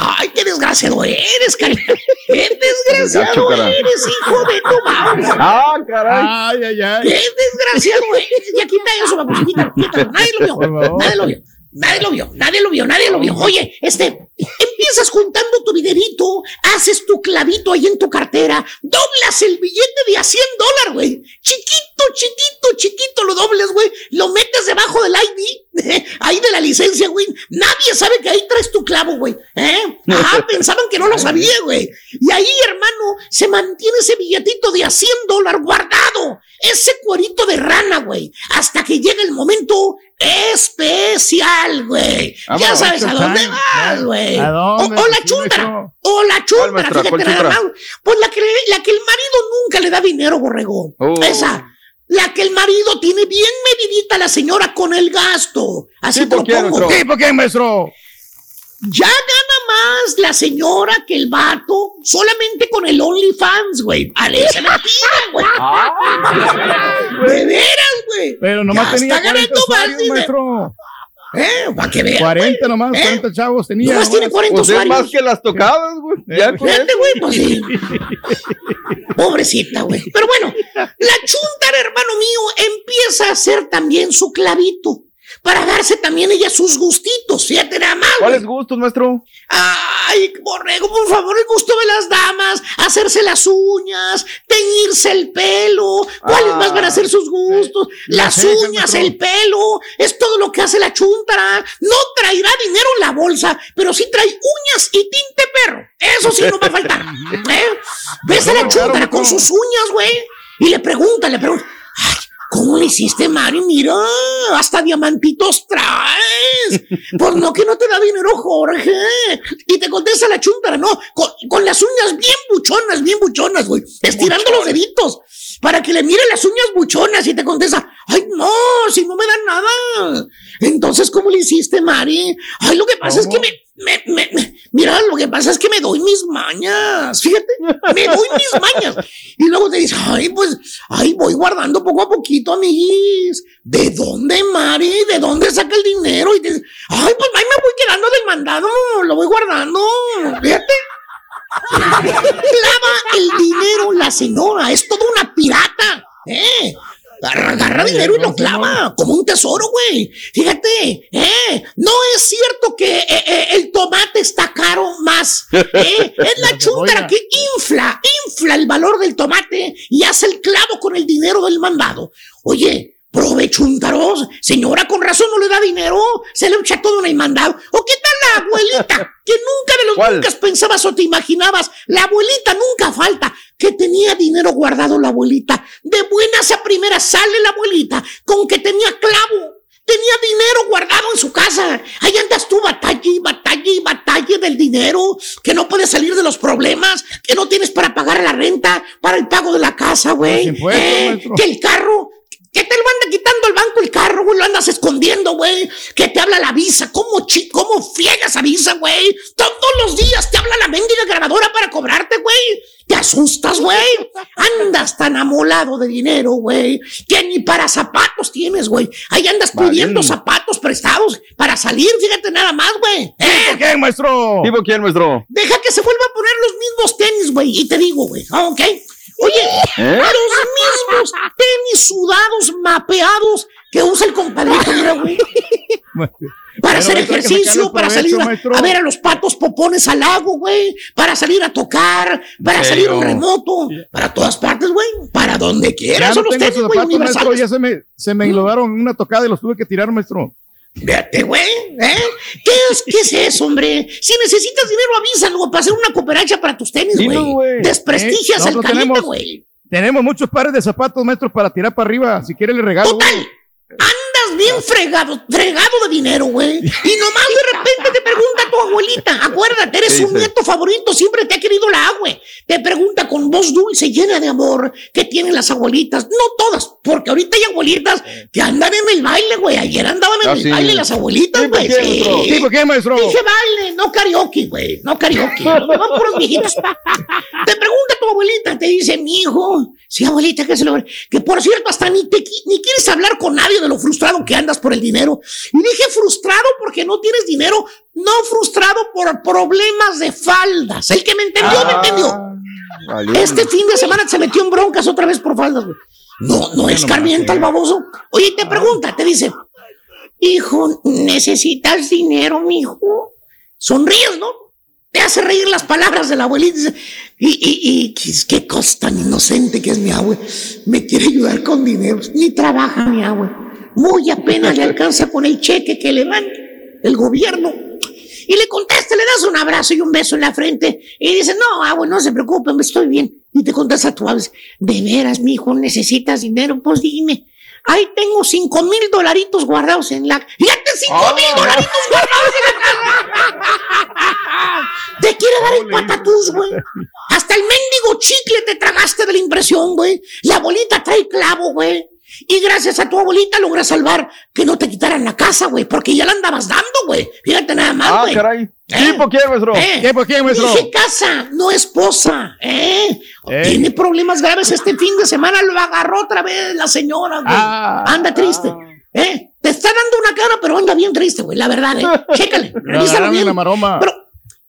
Ay, qué desgraciado eres, cari. Qué desgraciado Gacho, eres, hijo de tu madre. Ah, caray. Ay, ay, ay. Qué desgraciado eres. Ya quita eso, vamos, quítalo, quítalo. Nadie lo vio. Nadie lo vio. Nadie lo vio, nadie lo vio, nadie lo vio. Oye, este, empiezas juntando tu dinerito, haces tu clavito ahí en tu cartera, doblas el billete de a 100 dólares, güey. Chiquito, chiquito, chiquito lo dobles, güey. Lo metes debajo del ID, ahí de la licencia, güey. Nadie sabe que ahí traes tu clavo, güey. ¿Eh? Ah, pensaban que no lo sabía, güey. Y ahí, hermano, se mantiene ese billetito de a 100 dólares guardado. Ese cuerito de rana, güey. Hasta que llega el momento especial, güey. Ya sabes a dónde vas, güey. ¿A O, dónde? o la maestro. O la más. Pues la que, la que el marido nunca le da dinero, borrego. Oh. Esa. La que el marido tiene bien medidita la señora con el gasto. Así te lo pongo. ¿Tipo quién, maestro? Ya gana más la señora que el vato solamente con el OnlyFans, güey. Parece mentira, güey. De veras, güey. Pero nomás Ya tenía está 40 ganando más dinero. maestro. Eh, para que vean. 40 nomás, ¿Eh? 40 chavos tenía. Nomás tiene 40 Pues usuarios. más que las tocadas, güey. Ya con Fíjate, güey, pues sí. Pobrecita, güey. Pero bueno, la chuntara, hermano mío, empieza a hacer también su clavito. Para darse también ella sus gustitos, fíjate nada más. ¿Cuáles gustos, maestro? Ay, borrego, por favor, el gusto de las damas, hacerse las uñas, teñirse el pelo. ¿Cuáles más van a ser sus gustos? Las uñas, maestro. el pelo, es todo lo que hace la chuntara. No traerá dinero en la bolsa, pero sí trae uñas y tinte perro. Eso sí no va a faltar. ¿eh? Ves a la chuntara con sus uñas, güey, y le pregunta, le pregunta. Ay, ¿Cómo le hiciste, Mari? Mira, hasta diamantitos traes. Pues no, que no te da dinero, Jorge. Y te contesta la chuntara, no, con, con las uñas bien buchonas, bien buchonas, güey. Estirando los deditos para que le mire las uñas buchonas y te contesta, ay, no, si no me dan nada. Entonces, ¿cómo le hiciste, Mari? Ay, lo que pasa es que me, me, me- me- mira, lo que pasa es que me doy mis mañas. Fíjate, me doy mis mañas. Y luego te dice, ay, pues, ay, voy guardando poco a poquito, amiguis. ¿De dónde, Mari? ¿De dónde saca el dinero? Y te dice, ay, pues, ahí me voy quedando del mandado, lo voy guardando. Fíjate. Clava el dinero la señora, es toda una pirata. ¿eh? Agarra, agarra dinero y lo clava como un tesoro, güey. Fíjate, ¿eh? No es cierto que eh, eh, el tomate está caro más. ¿eh? Es la chuntara que infla, infla el valor del tomate y hace el clavo con el dinero del mandado. Oye, Provechuntaros, señora, con razón no le da dinero, se le echa todo en el mandado. ¿O qué tal la abuelita? Que nunca de los ¿Cuál? nunca pensabas o te imaginabas. La abuelita nunca falta. Que tenía dinero guardado la abuelita. De buenas a primeras sale la abuelita con que tenía clavo. Tenía dinero guardado en su casa. Ahí andas tú, batalla y batalla y batalla del dinero, que no puedes salir de los problemas, que no tienes para pagar la renta, para el pago de la casa, güey. Eh, que el carro, que te lo anda quitando al banco el carro, güey, lo andas escondiendo, güey. Que te habla la visa, ¿cómo, chi cómo friegas a visa, güey? Todos los días te habla la mendiga grabadora para cobrarte, güey. Te asustas, güey. Andas tan amolado de dinero, güey, que ni para zapatos tienes, güey. Ahí andas pidiendo zapatos prestados para salir, fíjate nada más, güey. ¿Eh? ¿Qué, maestro? ¿Tipo quién, maestro? Deja que se vuelva a poner los mismos tenis, güey. Y te digo, güey. ah, ¿Ok? Oye, ¿Eh? los mismos tenis sudados, mapeados que usa el compadrito, mira, güey. Para hacer ejercicio, para salir a, ver a los patos popones al lago, güey. Para salir a tocar, para ¿En salir a un remoto, para todas partes, güey. Para donde Ya quieras. no Son los tenis, güey. Ya se me, se me englobaron una tocada y los tuve que tirar, maestro. Vete, güey, ¿eh? ¿Qué es, ¿Qué es eso, hombre? Si necesitas dinero, avísalo para hacer una cooperacha para tus tenis, güey. güey. Desprestigias Eh, al tenemos- güey. Tenemos muchos pares de zapatos, maestro, para tirar para arriba. Si quiere le regalo. Total. Andas bien fregado, fregado de dinero, güey. Y nomás de repente te pregunta tu abuelita, acuérdate, eres ¿Qué un nieto favorito, siempre te ha querido la agua. Te pregunta con voz dulce, llena de amor, ¿qué tienen las abuelitas? No todas, porque ahorita hay abuelitas que andan en el baile, güey. Ayer andaban en Ah, el sí. baile las abuelitas, ¿Tipo güey. quién, maestro? ¿Tipo quién, maestro? Dije baile, no karaoke, güey. No karaoke. No van puros viejitos. Te pregunta tu abuelita, te dice, mi hijo, sí, abuelita, que se lo que por cierto, hasta ni, te, ni quieres hablar con nadie de lo frustrado que andas por el dinero. Y dije frustrado porque no tienes dinero, no frustrado por problemas de faldas. El que me entendió, me entendió. Este fin de semana se metió en broncas otra vez por faldas, güey. No, no escarmienta el baboso. Oye, te pregunta, te dice, Hijo, necesitas dinero, mijo. Sonríes, ¿no? Te hace reír las palabras de la abuelita. Y, y, y qué, qué cosa tan inocente que es mi abue. Me quiere ayudar con dinero. Ni trabaja mi abue. Muy apenas le alcanza con el cheque que le dan el gobierno. Y le contesta, le das un abrazo y un beso en la frente. Y dice, no, abue, no se preocupen, estoy bien. Y te contesta tu abue, de veras, mi hijo, necesitas dinero. Pues dime. Ahí tengo cinco mil dolaritos guardados en la... ¡Fíjate, cinco mil dolaritos guardados en la... Te quiere dar el patatús, güey. Hasta el mendigo chicle te tragaste de la impresión, güey. La abuelita trae clavo, güey. Y gracias a tu abuelita logras salvar que no te quitaran la casa, güey, porque ya la andabas dando, güey. Fíjate nada más, Ah, güey. caray. ¿Eh? ¿Tipo quién, maestro? ¿Eh? ¿Tipo quién, maestro? Dije casa, no esposa. ¿eh? Eh. Tiene problemas graves este fin de semana, lo agarró otra vez la señora, güey. Ah. anda triste. ¿eh? Te está dando una cara, pero anda bien triste, güey, la verdad, ¿eh? Chécale, revísalo bien. la maroma. Pero,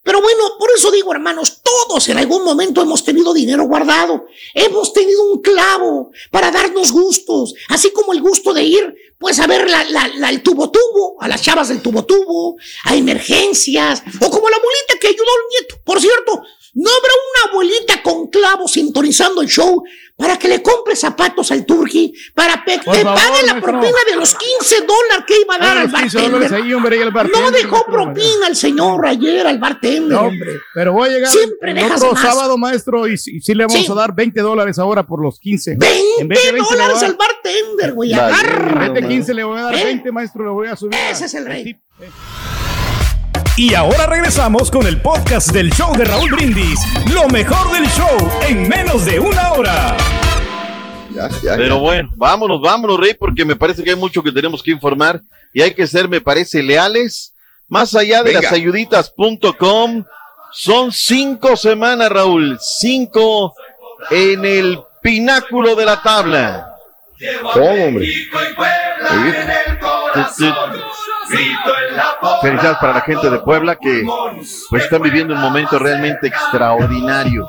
pero bueno, por eso digo, hermanos, todos en algún momento hemos tenido dinero guardado. Hemos tenido un clavo para darnos gustos, así como el gusto de ir, pues, a ver la, la- la- el tubo-tubo, a las chavas del tubo-tubo, a emergencias, o como la abuelita que ayudó al nieto. Por cierto, no habrá una abuelita con clavo sintonizando el show para que le compre zapatos al turqui, para que favor, pague la maestro. propina de los 15 dólares que iba a dar Ah, al los 15 dólares bartender. ahí, hombre, el bartender, No dejó propina el señor ayer al bartender, No, hombre. pero voy a llegar Siempre el otro más. sábado, maestro, y, sí le vamos Sí. a dar 20 dólares ahora por los 15. 20 En vez de 20 le dólares a- al bartender, güey. En Agárrate. vez de 15 le voy a dar ¿Eh? 20, maestro, le voy a subir. Ese es el rey. Y ahora regresamos con el podcast del show de Raúl Brindis. Lo mejor del show en menos de una hora. Pero bueno, vámonos, vámonos, Rey, porque me parece que hay mucho que tenemos que informar y hay que ser, me parece, leales. Más allá de Venga. las ayuditas.com, son cinco semanas, Raúl, cinco en el pináculo de la tabla. ¿Cómo, hombre? Felicidades para la gente de Puebla que pues están viviendo un momento realmente extraordinario.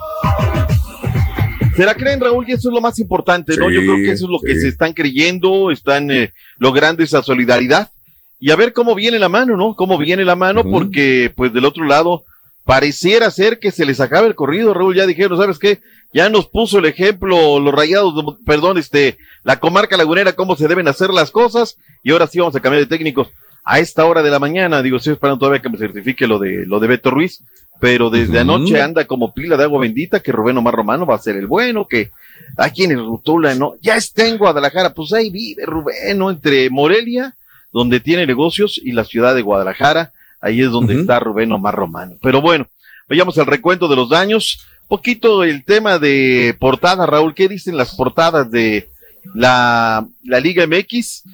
¿Se la creen, Raúl? Y eso es lo más importante, ¿no? Sí, Yo creo que eso es lo que sí. se están creyendo, están eh, logrando esa solidaridad. Y a ver cómo viene la mano, ¿no? Cómo viene la mano, porque pues del otro lado pareciera ser que se les acaba el corrido, Raúl. Ya dijeron, ¿sabes qué? Ya nos puso el ejemplo los rayados, de perdón, este, la comarca lagunera, cómo se deben hacer las cosas. Y ahora sí vamos a cambiar de técnicos. A esta hora de la mañana, digo, estoy esperando todavía que me certifique lo de, lo de Beto Ruiz, pero desde anoche anda como pila de agua bendita que Rubén Omar Romano va a ser el bueno, que aquí en el Rutula, ¿no? Ya está en Guadalajara, pues ahí vive Rubén, ¿no? Entre Morelia, donde tiene negocios, y la ciudad de Guadalajara, ahí es donde está Rubén Omar Romano. Pero bueno, vayamos al recuento de los daños. Poquito el tema de portada, Raúl, ¿qué dicen las portadas de la, la Liga MX?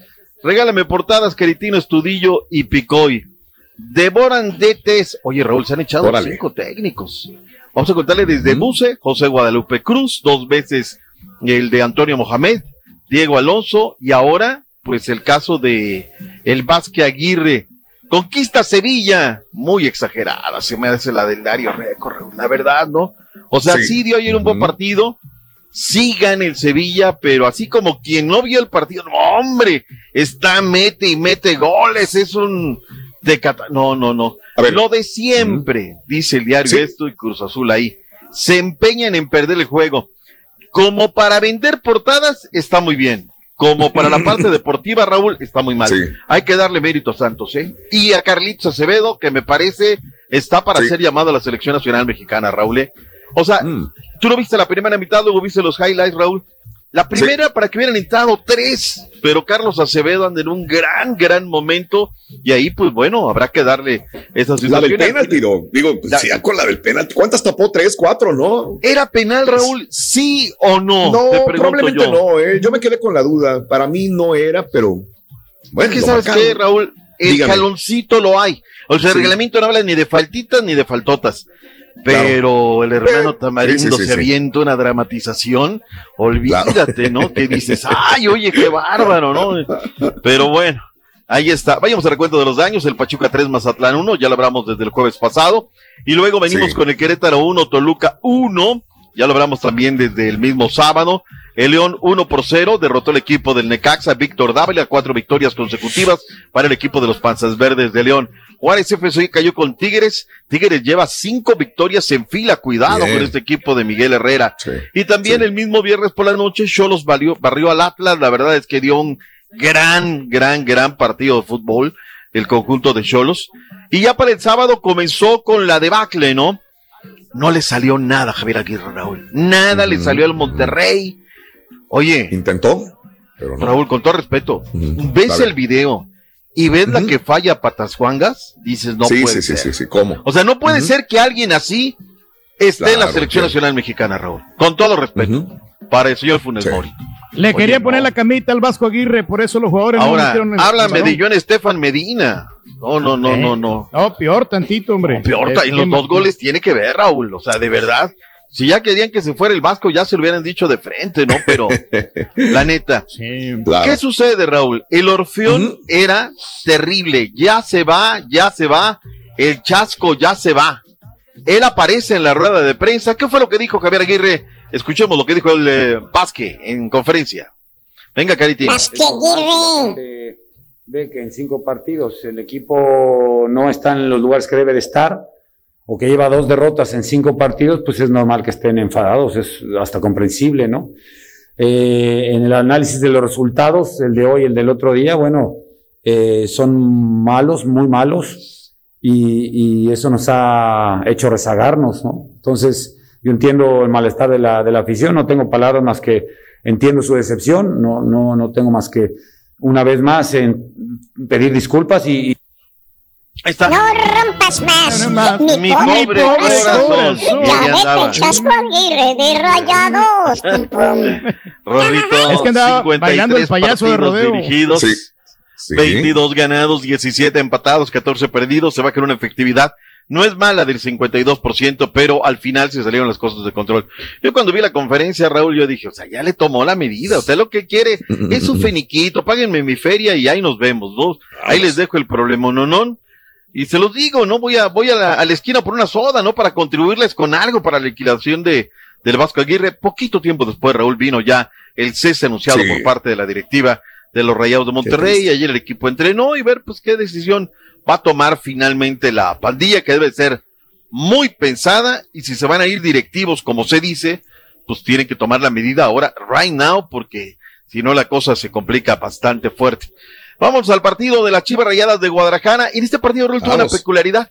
Regálame portadas, Caritino, Estudillo y Picoy. Devoran DTs. Oye, Raúl, se han echado Órale. cinco técnicos. Vamos a contarle desde Buse, José Guadalupe Cruz, dos veces el de Antonio Mohamed, Diego Alonso y ahora, pues el caso de el Vázquez Aguirre. Conquista Sevilla, muy exagerada, se me hace la del Dario Récord, Raúl, la verdad, ¿no? O sea, Sí. sí, dio ayer un buen partido, sí gana el Sevilla, pero así como quien no vio el partido, no, hombre, está mete y mete goles, es un de cata- no, no, no. Lo de siempre, dice el diario esto y Cruz Azul ahí, se empeñan en perder el juego. Como para vender portadas, está muy bien. Como para la parte deportiva, Raúl, está muy mal. Hay que darle mérito a Santos, ¿eh? Y a Carlitos Acevedo, que me parece está para ser llamado a la selección nacional mexicana, Raúl. ¿eh? O sea, tú lo viste la primera mitad, luego viste los highlights, Raúl. La primera, para que hubieran entrado tres, pero Carlos Acevedo anda en un gran, gran momento. Y ahí, pues bueno, habrá que darle esas La del situaciones. penalti, no. Digo, pues, sí, con la del penalti. ¿Cuántas tapó? ¿Tres, cuatro? ¿No? ¿Era penal, Raúl? ¿Sí o no? No, probablemente yo. no. eh. Yo me quedé con la duda. Para mí no era, pero. Bueno, es que sabes qué, Raúl, el Dígame. lo hay. O sea, el Sí. reglamento no habla ni de faltitas ni de faltotas. Pero el hermano Tamarindo sí, sí, sí, se avienta una dramatización, olvídate, ¿no? Que dices, ay, oye, qué bárbaro, ¿no? Pero bueno, ahí está. Vayamos al recuento de los daños. El Pachuca 3, Mazatlán 1, ya lo hablamos desde el jueves pasado. Y luego venimos Sí. con el Querétaro 1, Toluca 1. Ya lo hablamos también desde el mismo sábado. El León 1 por 0 derrotó el equipo del Necaxa, Víctor Dávila, cuatro victorias consecutivas para el equipo de los Panzas Verdes de León. Juárez FC cayó con Tigres. Tigres lleva cinco victorias en fila. Cuidado Bien. con este equipo de Miguel Herrera. Y también el mismo viernes por la noche, Cholos valió, barrió al Atlas. La verdad es que dio un gran, gran, gran partido de fútbol, el conjunto de Cholos. Y ya para el sábado comenzó con la debacle, ¿no? No le salió nada a Javier Aguirre, Raúl. Nada le salió al Monterrey. Oye. Intentó, pero no. Raúl, con todo respeto, ves el video y ves la que falla Patas Juangas, dices, no sí, puede sí, sí, sí, sí, ¿cómo? O sea, no puede ser que alguien así esté en la selección nacional mexicana, Raúl. Con todo respeto. Para el señor Funes Mori. Le Oye, quería no. poner la camita al Vasco Aguirre, por eso los jugadores no Ahora, metieron el háblame de John Estefan Medina. No, no, no, Eh. no, no. No, peor tantito, hombre. Peor, Es en los dos goles tiene que ver, Raúl. O sea, de verdad. Si ya querían que se fuera el Vasco, ya se lo hubieran dicho de frente, ¿no? Pero, la neta. ¿Qué sucede, Raúl? El Orfeón era terrible. Ya se va, ya se va. El chasco ya se va. Él aparece en la rueda de prensa. ¿Qué fue lo que dijo Javier Aguirre? Escuchemos lo que dijo el eh, Vázquez en conferencia. Venga, Cariti. Ve- Ve que en cinco partidos el equipo no está en los lugares que debe de estar o que lleva dos derrotas en cinco partidos, pues es normal que estén enfadados, es hasta comprensible, ¿no? Eh, en el análisis de los resultados, el de hoy, el del otro día, bueno, eh, son malos, muy malos, y, y eso nos ha hecho rezagarnos, ¿no? Entonces, yo entiendo el malestar de la, de la afición, no tengo palabras más que entiendo su decepción, no, no, no tengo más que una vez más en pedir disculpas y, y No rompas más. Mi, Mi pobre, pobre corazón. Ya vete de rayados. Rorrito, Es que andaba 53 bailando el payaso de rodeo. dirigidos, Sí, sí. 22 ganados, 17 empatados, 14 perdidos, se va con una efectividad. No es mala del 52%, pero al final se salieron las cosas de control. Yo cuando vi la conferencia, Raúl, yo dije, o sea, ya le tomó la medida, usted lo que quiere es su feniquito, páguenme mi feria y ahí nos vemos, ¿no? Ahí les dejo el problema, no, no. Y se los digo, no voy a, voy a la, a la esquina por una soda, ¿no? Para contribuirles con algo para la liquidación de, del Vasco Aguirre. Poquito tiempo después, Raúl, vino ya el cese anunciado Sí. por parte de la directiva de los Rayados de Monterrey. Y ayer el equipo entrenó y ver, pues, qué decisión va a tomar finalmente la pandilla, que debe ser muy pensada. Y si se van a ir directivos, como se dice, pues tienen que tomar la medida ahora, right now, porque si no la cosa se complica bastante fuerte. Vamos al partido de las Chivas Rayadas de Guadalajara. Y en este partido Raúl, tuvo una peculiaridad.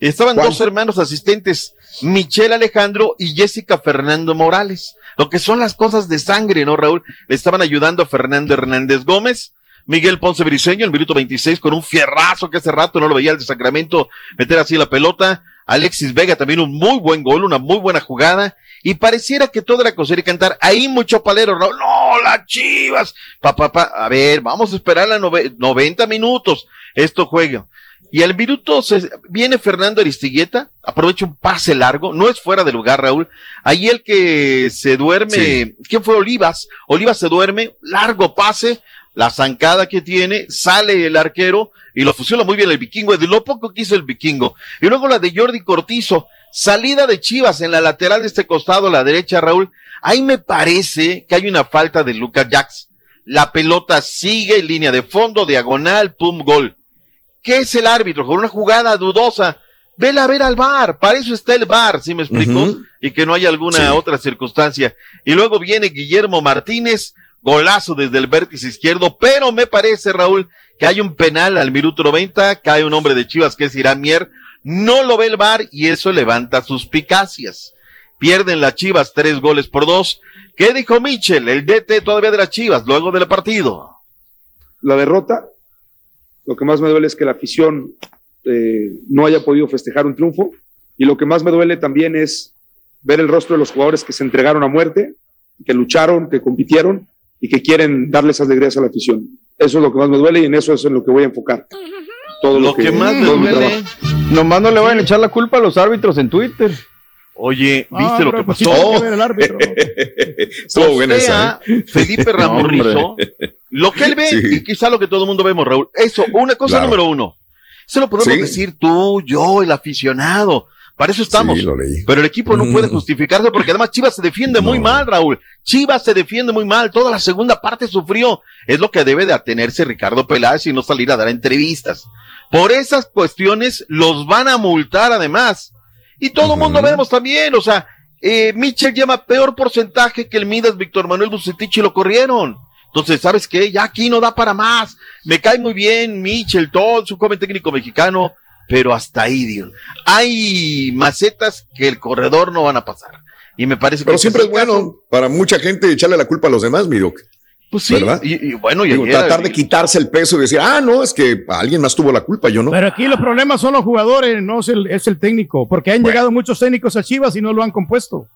Estaban dos hermanos asistentes, Michelle Alejandro y Jessica Fernando Morales. Lo que son las cosas de sangre, ¿no, Raúl? Le estaban ayudando a Fernando Hernández Gómez, Miguel Ponce Briseño, el minuto 26, con un fierrazo que hace rato no lo veía el de Sacramento meter así la pelota. Alexis Vega también un muy buen gol, una muy buena jugada. Y pareciera que toda la cosa era cantar. Ahí mucho palero, Raúl. No, las chivas. Pa, pa, pa. A ver, vamos a esperar a nove- 90 minutos. Esto juega. Y al minuto se, viene Fernando Aristigueta, aprovecha un pase largo, no es fuera de lugar, Raúl. Ahí el que se duerme, Sí. ¿quién fue Olivas? Olivas se duerme, largo pase, la zancada que tiene, sale el arquero y lo fusiona muy bien el vikingo, de lo poco que hizo el vikingo. Y luego la de Jordi Cortizo, salida de Chivas en la lateral de este costado, a la derecha, Raúl. Ahí me parece que hay una falta de Lucas Jax. La pelota sigue en línea de fondo, diagonal, pum, gol. ¿Qué es el árbitro? Con una jugada dudosa. Vela a ver al bar, para eso está el bar, ¿sí me explico? Y que no haya alguna Sí. otra circunstancia. Y luego viene Guillermo Martínez, golazo desde el vértice izquierdo, pero me parece, Raúl, que hay un penal al minuto 90, cae un hombre de Chivas que es Irán Mier, no lo ve el bar y eso levanta suspicacias. Pierden las Chivas tres goles por dos. ¿Qué dijo Michel, el DT todavía de las Chivas, luego del partido? la derrota. Lo que más me duele es que la afición eh, no haya podido festejar un triunfo. Y lo que más me duele también es ver el rostro de los jugadores que se entregaron a muerte, que lucharon, que compitieron y que quieren darle esas alegrías a la afición. Eso es lo que más me duele y en eso es en lo que voy a enfocar. Todo lo, Lo que más me duele-. Nomás no le vayan a echar la culpa a los árbitros en Twitter. Oye, Ah, ¿viste lo pero que pues pasó? tiene que ver el árbitro. Estuvo buena esa, Postea ¿eh? Felipe Ramorrizo, lo que él ve Sí. y quizá lo que todo el mundo vemos, Raúl. Eso, una cosa Claro. número uno. Eso lo podemos Sí. decir tú, yo, el aficionado. Para eso estamos. Sí, lo leí. Pero el equipo no puede justificarse porque además Chivas se defiende muy mal, Raúl. Chivas se defiende muy mal. Toda la segunda parte sufrió. Es lo que debe de atenerse Ricardo Peláez y no salir a dar entrevistas. Por esas cuestiones los van a multar además. Y todo el mundo vemos también, o sea, eh, Mitchell lleva peor porcentaje que el Midas Víctor Manuel Bucetich y lo corrieron. Entonces, ¿sabes qué? Ya aquí no da para más. Me cae muy bien Mitchell, todo su joven técnico mexicano, pero hasta ahí, Dios. Hay macetas que el corredor no van a pasar. Y me parece que... Pero siempre es bueno para mucha gente echarle la culpa a los demás, mi doc. Pues sí, ¿verdad? y, y bueno, y Digo, ayer- tratar de quitarse el peso y decir, ah, no, es que alguien más tuvo la culpa, yo no. Pero aquí los problemas son los jugadores, no es el, es el técnico, porque han llegado muchos técnicos a Chivas y no lo han compuesto.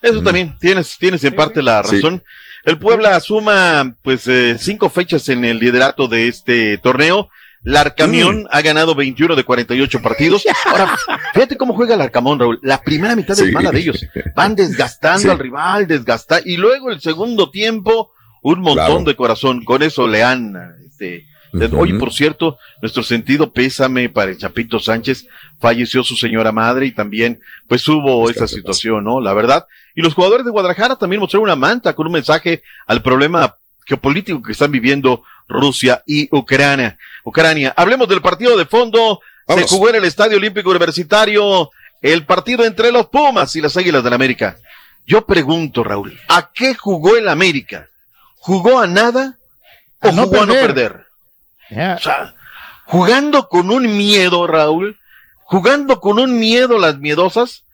Eso también, tienes, tienes en parte la Sí. razón. El Puebla suma pues eh, cinco fechas en el liderato de este torneo. Larcamión ha ganado 21 de 48 partidos. Ahora, fíjate cómo juega el Arcamón, Raúl. La primera mitad es Sí. mala de ellos. Van desgastando Sí. al rival, desgastando. Y luego el segundo tiempo, un montón Claro. de corazón. Con eso le han, este, Oye, por cierto, nuestro sentido pésame para el Chapito Sánchez. Falleció su señora madre y también, pues hubo esa situación, ¿no? La verdad. Y los jugadores de Guadalajara también mostraron una manta con un mensaje al problema geopolítico que están viviendo Rusia y Ucrania. Ucrania. Hablemos del partido de fondo. Vámonos. Se jugó en el Estadio Olímpico Universitario el partido entre los Pumas y las Águilas del América. Yo pregunto, Raúl, ¿a qué jugó el América? ¿Jugó a nada o A no jugó a no perder. perder? O sea, jugando con un miedo, Raúl, jugando con un miedo las miedosas.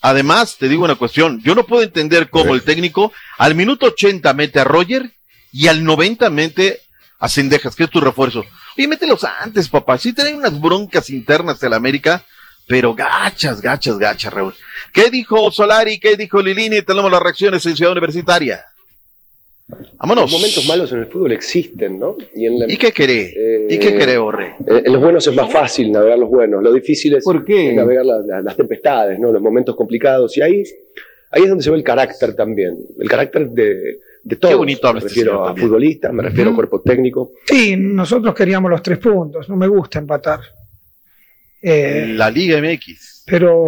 Además, te digo una cuestión, yo no puedo entender cómo el técnico al minuto 80 mete a Roger y al 90 mete a Cendejas, que es tu refuerzo. Oye, mételos antes, papá. Sí tienen unas broncas internas del América, pero gachas, gachas, gachas, Raúl. ¿Qué dijo Solari? ¿Qué dijo Lilini? Tenemos las reacciones en Ciudad Universitaria. Vámonos. Los momentos malos en el fútbol existen, ¿no? ¿Y, en la- ¿Y qué querés? ¿Y qué querés, Borre? Eh, en los buenos es más fácil navegar los buenos. Lo difícil es, es navegar la- la- las tempestades, ¿no? Los momentos complicados. Y ahí, ahí es donde se ve el carácter también. El carácter de, de todos. bonito habla Me refiero a futbolistas, me refiero a cuerpo técnico. Sí, nosotros queríamos los tres puntos, no me gusta empatar. Eh, La Liga MX. pero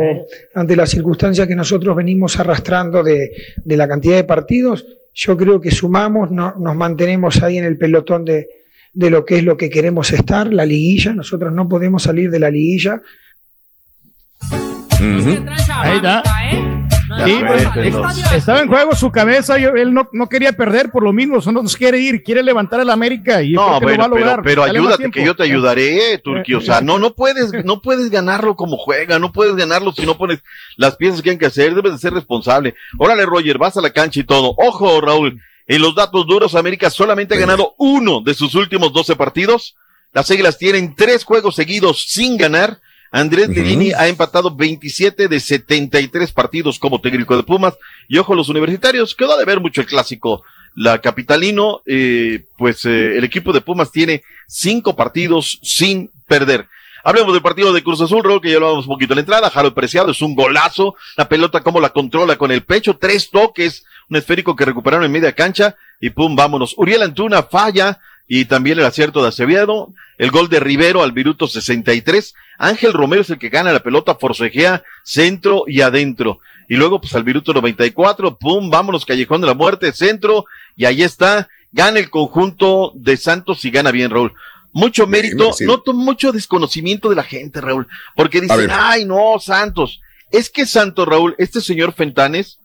ante la circunstancia que nosotros venimos arrastrando de, de la cantidad de partidos, yo creo que sumamos, no- nos mantenemos ahí en el pelotón de, de lo que es lo que queremos estar, la liguilla, nosotros no podemos salir de la liguilla. Ahí está. Sí, pues, estaba en juego su cabeza, yo- él no, no quería perder por lo mismo, no nos quiere ir, quiere levantar al América y No, lo va a pero, lograr. pero más ayúdate que yo te ayudaré, Turquía. O sea, no, no puedes, no puedes ganarlo como juega, no puedes ganarlo si no pones las piezas que hay que hacer, debes de ser responsable. Órale, Roger, vas a la cancha y todo. Ojo, Raúl, en los datos duros, América solamente ha ganado uno de sus últimos 12 partidos. Las Águilas tienen tres juegos seguidos sin ganar. Andrés Lilini ha empatado 27 de 73 partidos como técnico de Pumas. Y ojo, los universitarios, quedó de ver mucho el clásico. La capitalino, eh, pues eh, el equipo de Pumas tiene cinco partidos sin perder. Hablemos del partido de Cruz Azul, Raúl, que ya lo hablamos un poquito en la entrada. Jaro Preciado es un golazo. La pelota, cómo la controla con el pecho. Tres toques. Un esférico que recuperaron en media cancha. Y pum, vámonos. Uriel Antuna falla. Y también el acierto de Acevedo. El gol de Rivero al minuto 63. Ángel Romero es el que gana la pelota, forcejea centro y adentro. Y luego, pues al minuto 94, pum, vámonos, Callejón de la Muerte, centro. Y ahí está. Gana el conjunto de Santos y gana bien, Raúl. Mucho mérito, merecido. noto mucho desconocimiento de la gente, Raúl, porque dicen, ay, no, Santos. Es que Santos, Raúl, este señor Fentanes,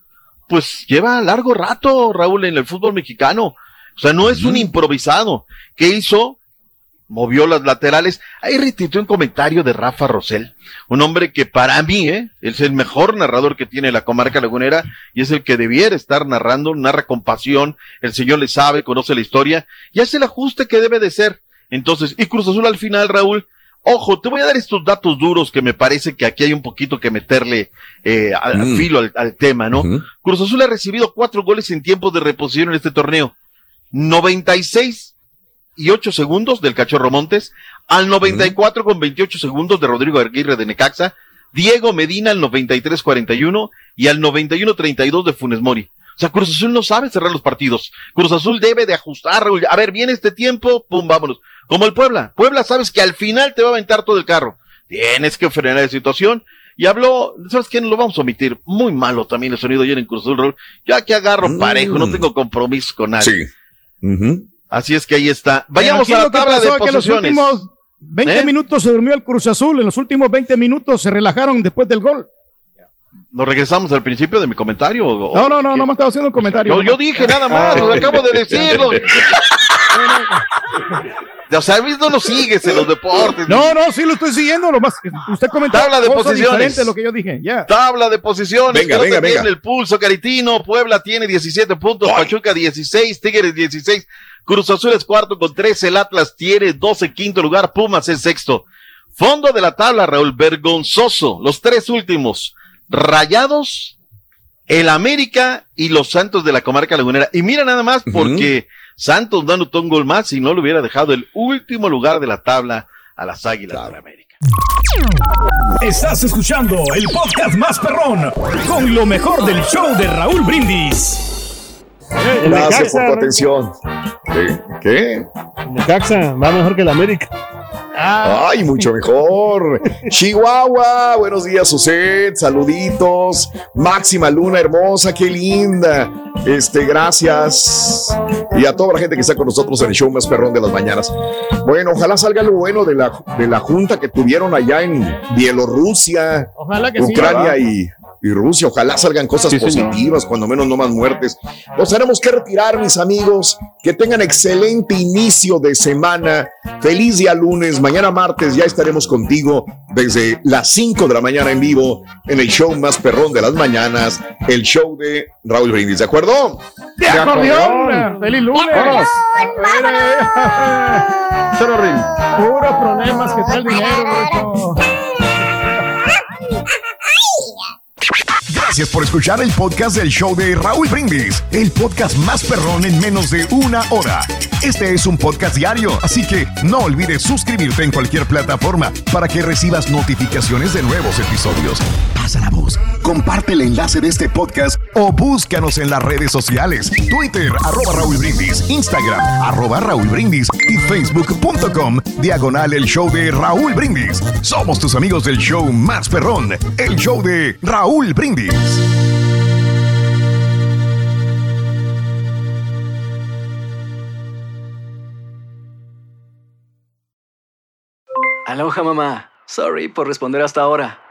pues lleva largo rato, Raúl, en el fútbol mexicano. O sea, no es un improvisado. ¿Qué hizo? Movió las laterales. Ahí retuiteó un comentario de Rafa Rosell, un hombre que para mí, ¿eh? es el mejor narrador que tiene la comarca lagunera y es el que debiera estar narrando, narra con pasión, el señor le sabe, conoce la historia y hace el ajuste que debe de ser. Entonces, y Cruz Azul al final, Raúl, ojo, te voy a dar estos datos duros que me parece que aquí hay un poquito que meterle eh, al, al Mm. filo al, al tema, ¿no? Cruz Azul ha recibido cuatro goles en tiempos de reposición en este torneo. 96 y 8 segundos del Cachorro Montes, al 94 con 28 segundos de Rodrigo Aguirre de Necaxa, Diego Medina al 93-41 y al 91-32 de Funes Mori. O sea, Cruz Azul no sabe cerrar los partidos. Cruz Azul debe de ajustar. A ver, viene este tiempo, pum, vámonos. Como el Puebla. Puebla sabes que al final te va a aventar todo el carro. Tienes que frenar la situación. Y habló, ¿sabes qué? Lo vamos a omitir. Muy malo también el sonido ayer en Cruz Azul. Ya que agarro Mm. parejo, no tengo compromiso con nadie. Sí. Así es que ahí está. Vayamos a la tabla de es que los posiciones. últimos 20 ¿Eh? minutos se durmió el Cruz Azul. En los últimos 20 minutos se relajaron después del gol. ¿Nos regresamos al principio de mi comentario? o- No, no, no, no me estaba haciendo un comentario. Yo, yo dije nada más, lo acabo de decirlo. O sea, no lo sigues en los deportes. No, no, sí lo estoy siguiendo. Lo más, usted comentó Tabla de posiciones. lo que yo dije. Ya. Tabla de posiciones. Venga, venga, te tiene venga. el pulso, Caritino. Puebla tiene 17 puntos, Pachuca 16, Tigres 16, Cruz Azul es cuarto con 13, el Atlas tiene 12, quinto lugar, Pumas es sexto. Fondo de la tabla, Raúl, vergonzoso. Los tres últimos, Rayados, el América y los Santos de la comarca lagunera. Y mira nada más, porque Santos dando un gol más y no le hubiera dejado el último lugar de la tabla a las Águilas de la América. Estás escuchando el podcast más perrón con lo mejor del show de Raúl Brindis. Gracias por tu atención. ¿Qué? ¿Qué? Necaxa va mejor que el América. Ay, mucho mejor. Chihuahua, buenos días, Suset, saluditos. Máxima Luna hermosa, qué linda. Este, gracias. Y a toda la gente que está con nosotros en el show más perrón de las mañanas. Bueno, ojalá salga lo bueno de la, de la junta que tuvieron allá en Bielorrusia, Ojalá que sí. Ucrania y, y Rusia. Ojalá salgan cosas positivas, cuando menos no más muertes. Nos tenemos que retirar, mis amigos. Que tengan excelente inicio de semana. Feliz día lunes. Mañana martes ya estaremos contigo desde las 5 de la mañana en vivo en el show más perrón de las mañanas, el show de Raúl Brindis. ¿De acuerdo? ¡De acordeón! ¡Feliz lunes! Puro problemas que trae el dinero, Gracias por escuchar el podcast del show de Raúl Brindis, el podcast más perrón en menos de una hora. Este es un podcast diario, así que no olvides suscribirte en cualquier plataforma para que recibas notificaciones de nuevos episodios. Pasa la voz, comparte el enlace de este podcast o búscanos en las redes sociales, Twitter, arroba Raúl Brindis, Instagram, arroba Raúl Brindis y facebook.com, diagonal el show de Raúl Brindis. Somos tus amigos del show más perrón, el show de Raúl Brindis. Aloha mamá. Sorry por responder hasta ahora.